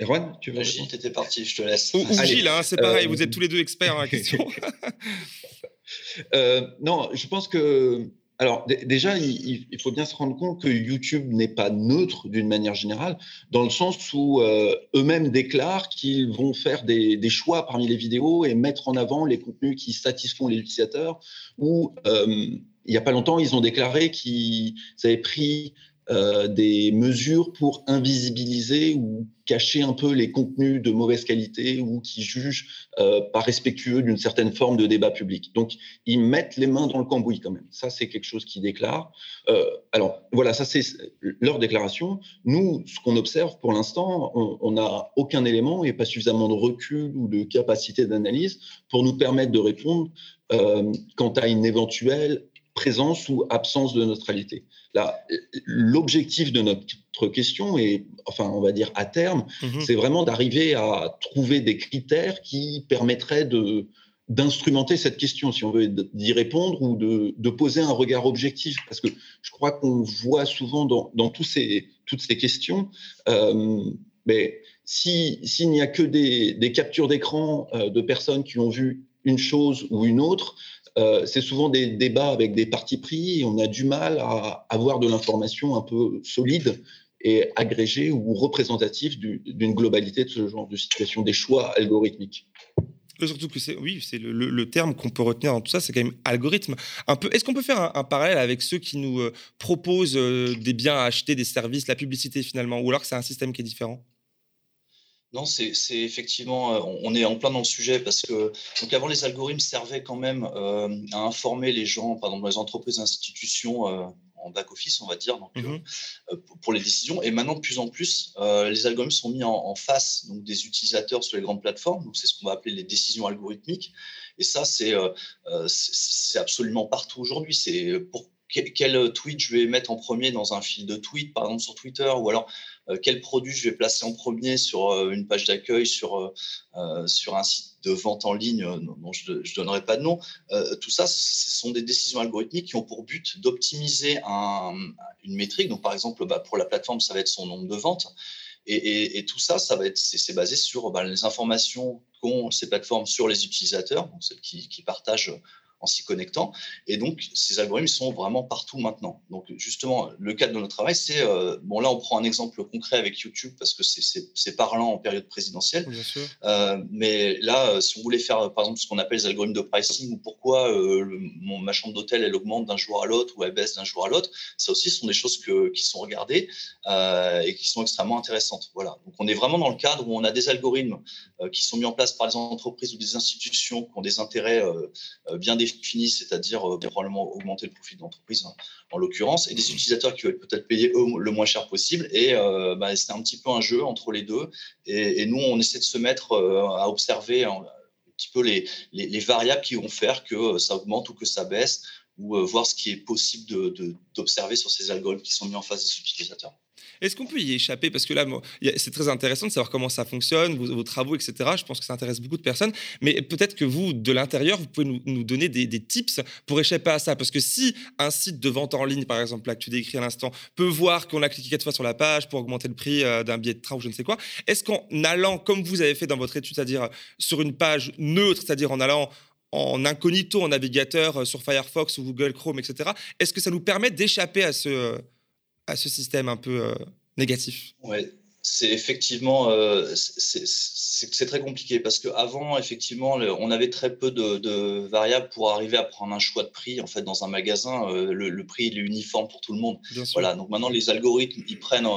Erwan, tu veux Gilles, t'étais parti, je te laisse. Ou, ou Gilles, hein, c'est pareil, euh... vous êtes tous les deux experts en la question. euh, non, je pense que alors déjà, il, faut bien se rendre compte que YouTube n'est pas neutre d'une manière générale, dans le sens où euh, eux-mêmes déclarent qu'ils vont faire des, choix parmi les vidéos et mettre en avant les contenus qui satisfont les utilisateurs. Ou euh, il n'y a pas longtemps, ils ont déclaré qu'ils avaient pris euh, des mesures pour invisibiliser ou cacher un peu les contenus de mauvaise qualité ou qui jugent euh, pas respectueux d'une certaine forme de débat public. Donc, ils mettent les mains dans le cambouis quand même. Ça, c'est quelque chose qu'ils déclarent. Euh, alors, voilà, ça, c'est leur déclaration. Nous, ce qu'on observe pour l'instant, on n'a aucun élément et pas suffisamment de recul ou de capacité d'analyse pour nous permettre de répondre quant à une éventuelle présence ou absence de neutralité. L'objectif de notre question, et enfin on va dire à terme, mhm. c'est vraiment d'arriver à trouver des critères qui permettraient de d'instrumenter cette question, si on veut d'y répondre ou de, de, poser un regard objectif. Parce que je crois qu'on voit souvent dans, dans tous ces, toutes ces questions, euh, mais s'il n'y a que des, des captures d'écran euh, de personnes qui ont vu une chose ou une autre, euh, c'est souvent des débats avec des partis pris et on a du mal à avoir de l'information un peu solide et agrégée ou représentative d'une globalité de ce genre de situation, des choix algorithmiques. Surtout que c'est, oui, c'est le, terme qu'on peut retenir dans tout ça, c'est quand même algorithme. Est-ce qu'on peut faire un, parallèle avec ceux qui nous euh, proposent euh, des biens à acheter, des services, la publicité finalement, ou alors que c'est un système qui est différent? Non, c'est effectivement, euh, on est en plein dans le sujet parce que donc avant les algorithmes servaient quand même euh, à informer les gens, pardon, les entreprises, institutions euh, en back office, on va dire, donc, mmh pour les décisions. Et maintenant, de plus en plus, les algorithmes sont mis en, face donc des utilisateurs sur les grandes plateformes. Donc c'est ce qu'on va appeler les décisions algorithmiques. Et ça, c'est c'est absolument partout aujourd'hui. C'est pour quel tweet je vais mettre en premier dans un fil de tweet, par exemple sur Twitter, ou alors quel produit je vais placer en premier sur euh, une page d'accueil, sur, euh, sur un site de vente en ligne dont je ne donnerai pas de nom. tout ça, ce sont des décisions algorithmiques qui ont pour but d'optimiser un, une métrique. Donc, par exemple, bah, pour la plateforme, ça va être son nombre de ventes. Et, tout ça, ça va être, c'est basé sur bah, les informations qu'ont ces plateformes sur les utilisateurs, donc celles qui partagent en s'y connectant. Et donc, ces algorithmes sont vraiment partout maintenant. Donc, justement, le cadre de notre travail, c'est, euh, bon, là, on prend un exemple concret avec YouTube parce que c'est parlant en période présidentielle. Euh, mais là, euh, si on voulait faire, par exemple, ce qu'on appelle les algorithmes de pricing ou pourquoi mon, ma chambre d'hôtel, elle augmente d'un jour à l'autre ou elle baisse d'un jour à l'autre, ça aussi, sont des choses que, qui sont regardées et qui sont extrêmement intéressantes. Voilà. Donc, on est vraiment dans le cadre où on a des algorithmes qui sont mis en place par les entreprises ou des institutions qui ont des intérêts bien définis fini, c'est-à-dire euh, probablement augmenter le profit de l'entreprise hein, en l'occurrence, et des utilisateurs qui veulent peut-être payer le moins cher possible. Et euh, bah, c'est un petit peu un jeu entre les deux. Et, nous, on essaie de se mettre euh, à observer un, petit peu les, les, variables qui vont faire que ça augmente ou que ça baisse, ou voir ce qui est possible d'observer de, sur ces algorithmes qui sont mis en face des utilisateurs. Est-ce qu'on peut y échapper? Parce que là, c'est très intéressant de savoir comment ça fonctionne, vos, travaux, etc. Je pense que ça intéresse beaucoup de personnes. Mais peut-être que vous, de l'intérieur, vous pouvez nous, donner des, tips pour échapper à ça. Parce que si un site de vente en ligne, par exemple, là que tu décris à l'instant, peut voir qu'on a cliqué quatre fois sur la page pour augmenter le prix euh, d'un billet de train ou je ne sais quoi, est-ce qu'en allant, comme vous avez fait dans votre étude, c'est-à-dire sur une page neutre, c'est-à-dire en allant en incognito en navigateur euh, sur Firefox ou Google Chrome, etc. Est-ce que ça nous permet d'échapper à ce, à ce système un peu euh, négatif. Ouais, c'est effectivement euh, c'est très compliqué parce qu'avant effectivement on avait très peu de, variables pour arriver à prendre un choix de prix en fait dans un magasin. Euh, le, prix il est uniforme pour tout le monde. Voilà donc maintenant les algorithmes ils prennent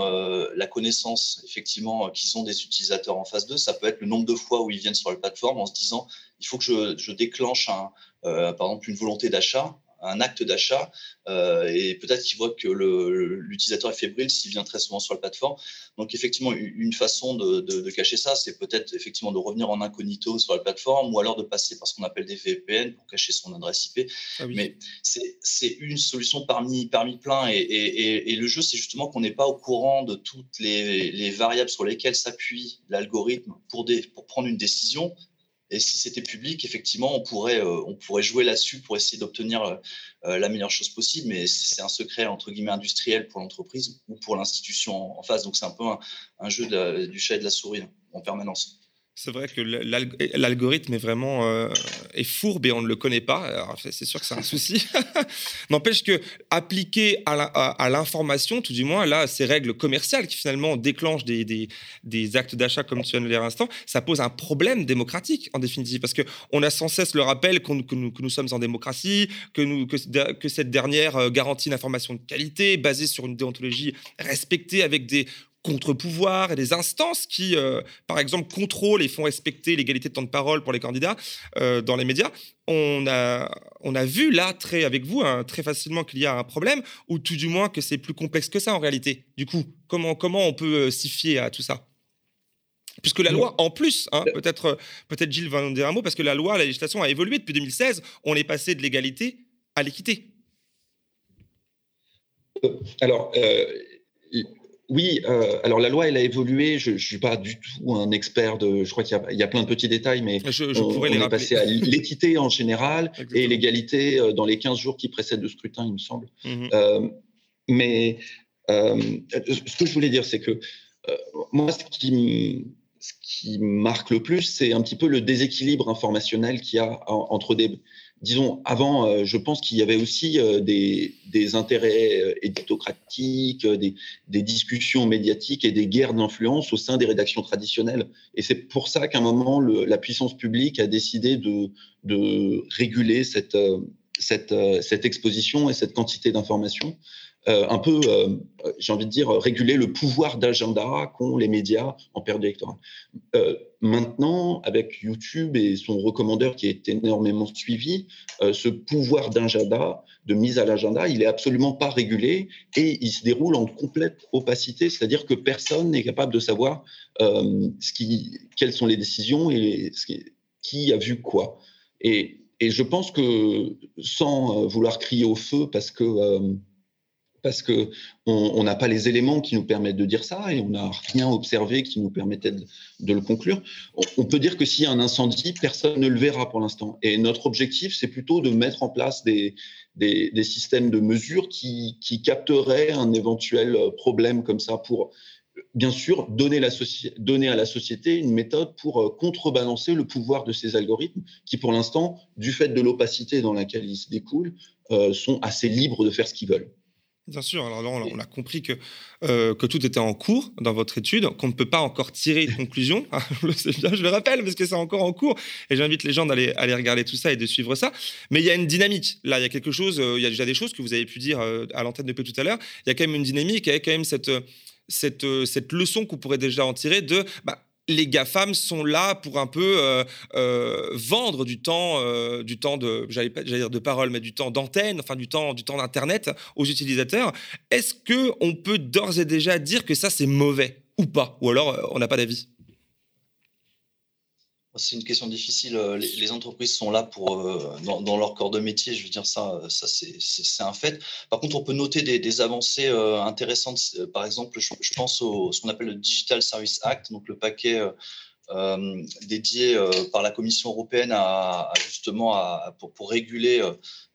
la connaissance effectivement qu'ils ont des utilisateurs en face d'eux. Ça peut être le nombre de fois où ils viennent sur la plateforme en se disant il faut que je, je déclenche un, par exemple une volonté d'achat un acte d'achat euh, et peut-être qu'il voit que l'utilisateur est fébrile s'il vient très souvent sur la plateforme. Donc effectivement, une façon de, cacher ça, c'est peut-être effectivement de revenir en incognito sur la plateforme ou alors de passer par ce qu'on appelle des VPN pour cacher son adresse IP. Ah Mais c'est une solution parmi, parmi plein et, le jeu, c'est justement qu'on n'est pas au courant de toutes les, les variables sur lesquelles s'appuie l'algorithme pour, pour prendre une décision et si c'était public, effectivement, on pourrait, euh, jouer là-dessus pour essayer d'obtenir euh, euh, la meilleure chose possible. Mais c'est un secret, entre guillemets, industriel pour l'entreprise ou pour l'institution en, face. Donc, c'est un peu un, jeu du chat et de la souris en permanence. C'est vrai que l'algorithme est vraiment euh, est fourbe et on ne le connaît pas. C'est sûr que c'est un souci. N'empêche que appliquer à l'information, tout du moins là, ces règles commerciales qui finalement déclenchent des, actes d'achat comme tu viens de dire à l'instant, ça pose un problème démocratique en définitive parce que on a sans cesse le rappel que, nous, que, nous, sommes en démocratie, que, que cette dernière euh, garantit une information de qualité basée sur une déontologie respectée avec des contre-pouvoirs et des instances qui, euh, par exemple, contrôlent et font respecter l'égalité de temps de parole pour les candidats euh, dans les médias. On a, on a vu là, très, avec vous, hein, très facilement qu'il y a un problème, ou tout du moins que c'est plus complexe que ça en réalité. Du coup, comment, comment on peut euh, s'y fier à tout ça? Puisque la loi, en plus, hein, peut-être peut Gilles va nous dire un mot, parce que la loi, la législation a évolué depuis 2016, on est passé de l'égalité à l'équité. Alors, oui, euh, alors la loi, elle a évolué. Je ne suis pas du tout un expert de. Je crois qu'il y, a plein de petits détails, mais je, on, est passé à l'équité en général et l'égalité euh, dans les 15 jours qui précèdent le scrutin, il me semble. Mmh euh, mais ce que je voulais dire, c'est que moi, ce qui, ce qui marque le plus, c'est un petit peu le déséquilibre informationnel qu'il y a entre des, disons, avant, euh, je pense qu'il y avait aussi euh, des, intérêts euh, éditocratiques, des, discussions médiatiques et des guerres d'influence au sein des rédactions traditionnelles. Et c'est pour ça qu'à un moment, la puissance publique a décidé de, réguler cette, cette, exposition et cette quantité d'informations. Un peu, j'ai envie de dire, réguler le pouvoir d'agenda qu'ont les médias en période électorale. Maintenant, avec YouTube et son recommandeur qui est énormément suivi, euh, ce pouvoir d'agenda, de mise à l'agenda, il est absolument pas régulé et il se déroule en complète opacité, c'est-à-dire que personne n'est capable de savoir euh, quelles sont les décisions et qui, a vu quoi. Et, je pense que sans euh, vouloir crier au feu, parce que parce que on n'a pas les éléments qui nous permettent de dire ça et on n'a rien observé qui nous permettait de, le conclure. On, peut dire que s'il y a un incendie, personne ne le verra pour l'instant. Et notre objectif, c'est plutôt de mettre en place des, systèmes de mesure qui, capteraient un éventuel problème comme ça pour, bien sûr, donner à la société une méthode pour euh, contrebalancer le pouvoir de ces algorithmes qui, pour l'instant, du fait de l'opacité dans laquelle ils se découlent, euh, sont assez libres de faire ce qu'ils veulent. Bien sûr, alors là, on, a compris que, euh, que tout était en cours dans votre étude, qu'on ne peut pas encore tirer de conclusion. Ah, je le rappelle parce que c'est encore en cours et j'invite les gens d'aller aller regarder tout ça et de suivre ça. Mais il y a une dynamique. Là, il y a quelque chose, euh, il y a déjà des choses que vous avez pu dire euh, à l'antenne depuis tout à l'heure. Il y a quand même une dynamique, il y a quand même cette, cette, cette leçon qu'on pourrait déjà en tirer de. Bah, les GAFAM sont là pour un peu euh, euh, vendre du temps, euh, du temps de, j'allais dire de parole, mais du temps d'antenne, enfin du temps, du temps d'internet aux utilisateurs. Est-ce que on peut d'ores et déjà dire que ça c'est mauvais ou pas, ou alors on n'a pas d'avis? C'est une question difficile. Euh, les, entreprises sont là pour, euh, dans, leur corps de métier, je veux dire ça, ça c'est un fait. Par contre, on peut noter des, avancées euh, intéressantes. Par exemple, je, pense au ce qu'on appelle le Digital Service Act, donc le paquet dédié par la Commission européenne à, justement à, pour, réguler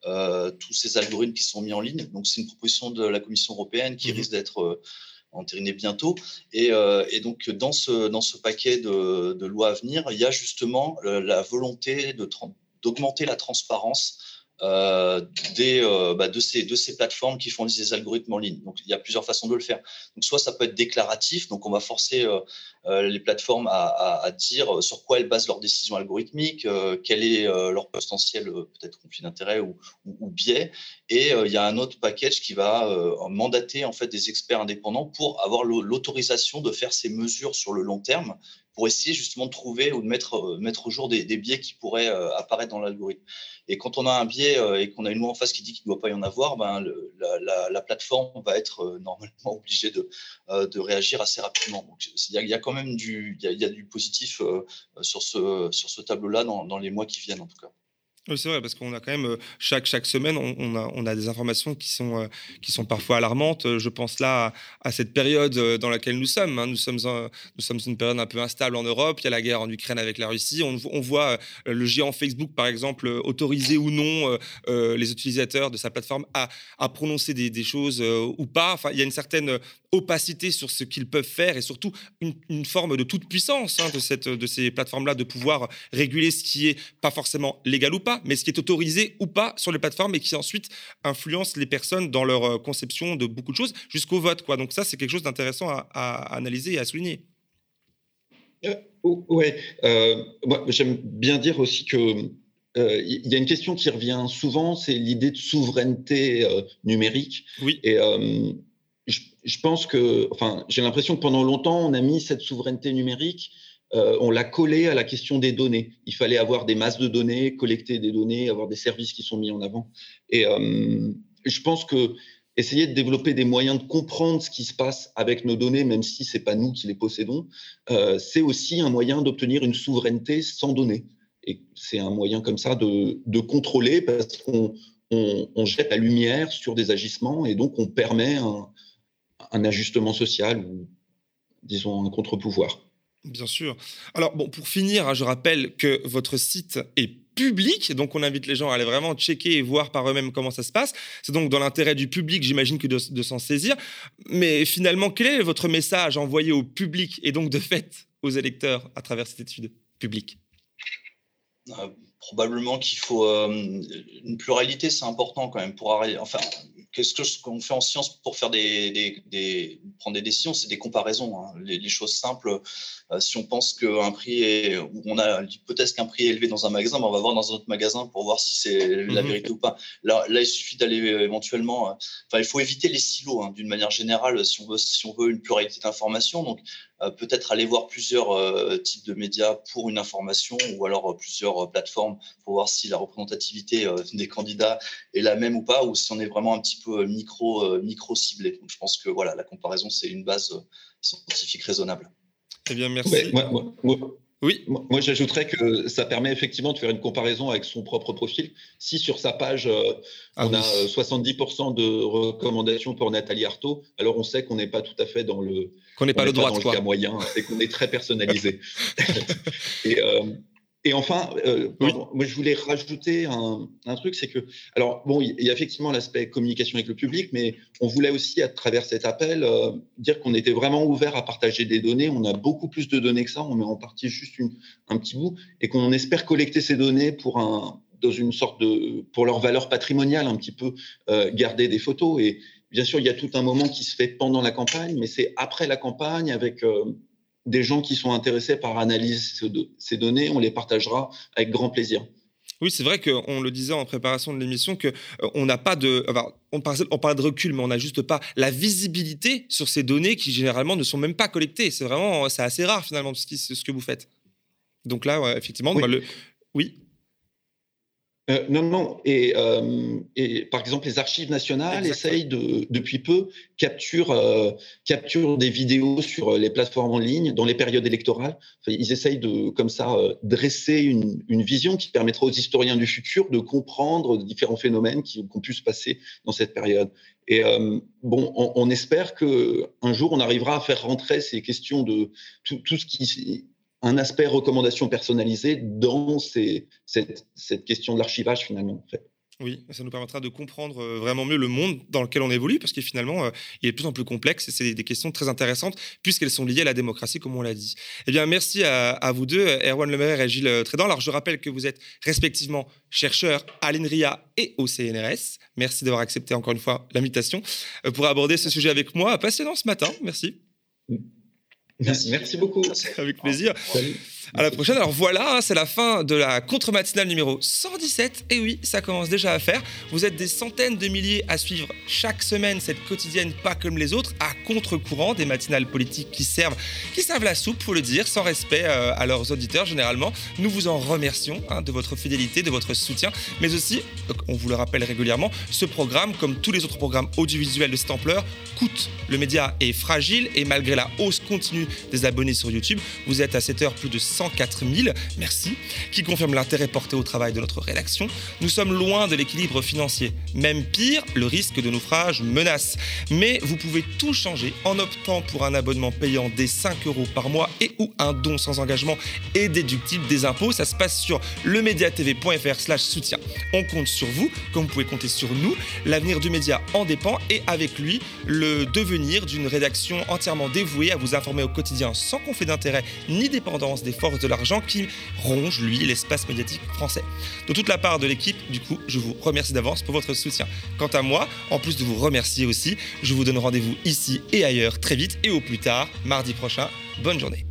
tous ces algorithmes qui sont mis en ligne. Donc, c'est une proposition de la Commission européenne qui mmh risque d'être entériné bientôt. Et, euh, et, donc, dans ce, dans ce paquet de, de, lois à venir, il y a justement la volonté d'augmenter la transparence euh, des, euh, bah, de, ces, de ces plateformes qui font des algorithmes en ligne. Donc, il y a plusieurs façons de le faire. Donc, soit ça peut être déclaratif, donc on va forcer euh, les plateformes à, à, dire sur quoi elles basent leurs décisions algorithmiques, quel est leur potentiel peut-être conflit d'intérêt ou, ou, biais. Et il y a un autre package qui va mandater en fait des experts indépendants pour avoir l'autorisation de faire ces mesures sur le long terme pour essayer justement de trouver ou de mettre, mettre au jour des, biais qui pourraient apparaître dans l'algorithme. Et quand on a un biais euh, et qu'on a une loi en face qui dit qu'il ne doit pas y en avoir, ben, la, plateforme va être euh, normalement obligée de, euh, réagir assez rapidement. il y, a quand même du, positif sur ce, tableau-là dans, les mois qui viennent en tout cas. C'est vrai, parce qu'on a quand même, euh, chaque, chaque semaine, on, a, on a des informations qui sont, euh, qui sont parfois alarmantes. Euh, Je pense là à, cette période dans laquelle nous sommes. hein. Nous sommes, nous sommes une période un peu instable en Europe. Il y a la guerre en Ukraine avec la Russie. On, voit le géant Facebook, par exemple, autoriser ou non les utilisateurs de sa plateforme à, à prononcer des, des choses ou pas. Enfin, il y a une certaine opacité sur ce qu'ils peuvent faire et surtout une, forme de toute puissance hein, de, de ces plateformes-là de pouvoir réguler ce qui est pas forcément légal ou pas, mais ce qui est autorisé ou pas sur les plateformes et qui ensuite influence les personnes dans leur euh, conception de beaucoup de choses jusqu'au vote. Quoi. Donc ça, c'est quelque chose d'intéressant à, à analyser et à souligner. Oh, Ouais, euh, moi, j'aime bien dire aussi que euh, il y a une question qui revient souvent, c'est l'idée de souveraineté euh, numérique. Oui. Et euh, je, je pense que, enfin, j'ai l'impression que pendant longtemps, on a mis cette souveraineté numérique, euh, on l'a collée à la question des données. Il fallait avoir des masses de données, collecter des données, avoir des services qui sont mis en avant. Et euh, je pense que essayer de développer des moyens de comprendre ce qui se passe avec nos données, même si c'est pas nous qui les possédons, euh, c'est aussi un moyen d'obtenir une souveraineté sans données. Et c'est un moyen comme ça de, contrôler parce qu'on on, on jette la lumière sur des agissements et donc on permet un ajustement social ou, disons, un contre-pouvoir. Bien sûr. Alors, bon, pour finir, hein, je rappelle que votre site est public, donc on invite les gens à aller vraiment checker et voir par eux-mêmes comment ça se passe. C'est donc dans l'intérêt du public, j'imagine, que de, s'en saisir. Mais finalement, quel est votre message envoyé au public et donc de fait aux électeurs à travers cette étude publique? Euh, probablement qu'il faut euh, une pluralité, c'est important quand même pour. Enfin, qu'est-ce que ce qu'on fait en science pour faire des, des, des- prendre des décisions, c'est des comparaisons. hein. Les, les choses simples. euh, si on pense qu'un prix est, ou on a l'hypothèse qu'un prix est élevé dans un magasin, ben, on va voir dans un autre magasin pour voir si c'est la Mhm. vérité ou pas. Là, là, il suffit d'aller euh, éventuellement. euh, Enfin, il faut éviter les silos hein, d'une manière générale si on veut, si on veut une pluralité d'informations. Donc, peut-être aller voir plusieurs euh, types de médias pour une information ou alors euh, plusieurs euh, plateformes pour voir si la représentativité euh, des candidats est la même ou pas ou si on est vraiment un petit peu euh, micro, euh, micro ciblé. Donc, je pense que voilà, la comparaison, c'est une base euh, scientifique raisonnable. Eh bien, merci. Ouais, moi- moi- j'ajouterais que ça permet effectivement de faire une comparaison avec son propre profil. Si sur sa page, euh, Ah on a oui. euh, 70% de recommandations pour Nathalie Arthaud, alors on sait qu'on n'est pas tout à fait dans le, Qu'on n'est pas le droite, dans le cas moyen et qu'on est très personnalisé. et, euh, et enfin, euh, pardon, moi je voulais rajouter un, un truc, c'est que, alors bon, il y a effectivement l'aspect communication avec le public, mais on voulait aussi, à travers cet appel, euh, dire qu'on était vraiment ouvert à partager des données. On a beaucoup plus de données que ça, on met en partie juste une, un petit bout, et qu'on espère collecter ces données pour un dans une sorte de pour leur valeur patrimoniale un petit peu euh, garder des photos. Et bien sûr il y a tout un moment qui se fait pendant la campagne mais c'est après la campagne avec euh, des gens qui sont intéressés par analyser ce- de- ces données on les partagera avec grand plaisir Oui, c'est vrai qu'on le disait en préparation de l'émission que euh, on n'a pas de, enfin, on parle, on parle de recul, mais on n'a juste pas la visibilité sur ces données qui généralement ne sont même pas collectées. C'est vraiment, c'est assez rare finalement ce, qui- ce que vous faites. Donc là, ouais, effectivement, Oui. bah, le, oui. Euh, non, non. Et, euh, et par exemple, les archives nationales essayent de, depuis peu capturent, euh, capturent des vidéos sur les plateformes en ligne dans les périodes électorales. Enfin, ils essayent de, comme ça, euh, dresser une, une vision qui permettra aux historiens du futur de comprendre différents phénomènes qui, qui ont pu se passer dans cette période. Et euh, bon, on, on espère que un jour on arrivera à faire rentrer ces questions de tout, tout ce qui un aspect recommandation personnalisée dans ces, cette, cette question de l'archivage finalement. En fait. Oui, ça nous permettra de comprendre euh, vraiment mieux le monde dans lequel on évolue, parce que finalement, euh, il est de plus en plus complexe et c'est des questions très intéressantes, puisqu'elles sont liées à la démocratie, comme on l'a dit. Eh bien, merci à, à vous deux, Erwan Lemaire et Gilles Trédan. Alors, je rappelle que vous êtes respectivement chercheurs à l'INRIA et au CNRS. Merci d'avoir accepté encore une fois l'invitation euh, pour aborder ce sujet avec moi. Passionnant ce matin, merci. Merci, merci beaucoup. Avec plaisir. À la prochaine. Alors voilà, hein, c'est la fin de la contre-matinale numéro 117. Et oui, ça commence déjà à faire. Vous êtes des centaines de milliers à suivre chaque semaine cette quotidienne pas comme les autres, à contre-courant des matinales politiques qui servent, qui servent la soupe, faut le dire, sans respect euh, à leurs auditeurs généralement. Nous vous en remercions hein, de votre fidélité, de votre soutien, mais aussi, on vous le rappelle régulièrement, ce programme, comme tous les autres programmes audiovisuels de cette ampleur, coûte. Le média est fragile et malgré la hausse continue des abonnés sur YouTube, vous êtes à cette heure plus de 104 000, merci, qui confirme l'intérêt porté au travail de notre rédaction. Nous sommes loin de l'équilibre financier. Même pire, le risque de naufrage menace. Mais vous pouvez tout changer en optant pour un abonnement payant des 5 euros par mois et ou un don sans engagement et déductible des impôts. Ça se passe sur lemediatv.fr slash soutien. On compte sur vous, comme vous pouvez compter sur nous. L'avenir du média en dépend et avec lui, le devenir d'une rédaction entièrement dévouée à vous informer au quotidien sans conflit d'intérêt ni dépendance des forces de l'argent qui rongent, lui, l'espace médiatique français. De toute la part de l'équipe, du coup, je vous remercie d'avance pour votre soutien. Quant à moi, en plus de vous remercier aussi, je vous donne rendez-vous ici et ailleurs très vite et au plus tard, mardi prochain. Bonne journée.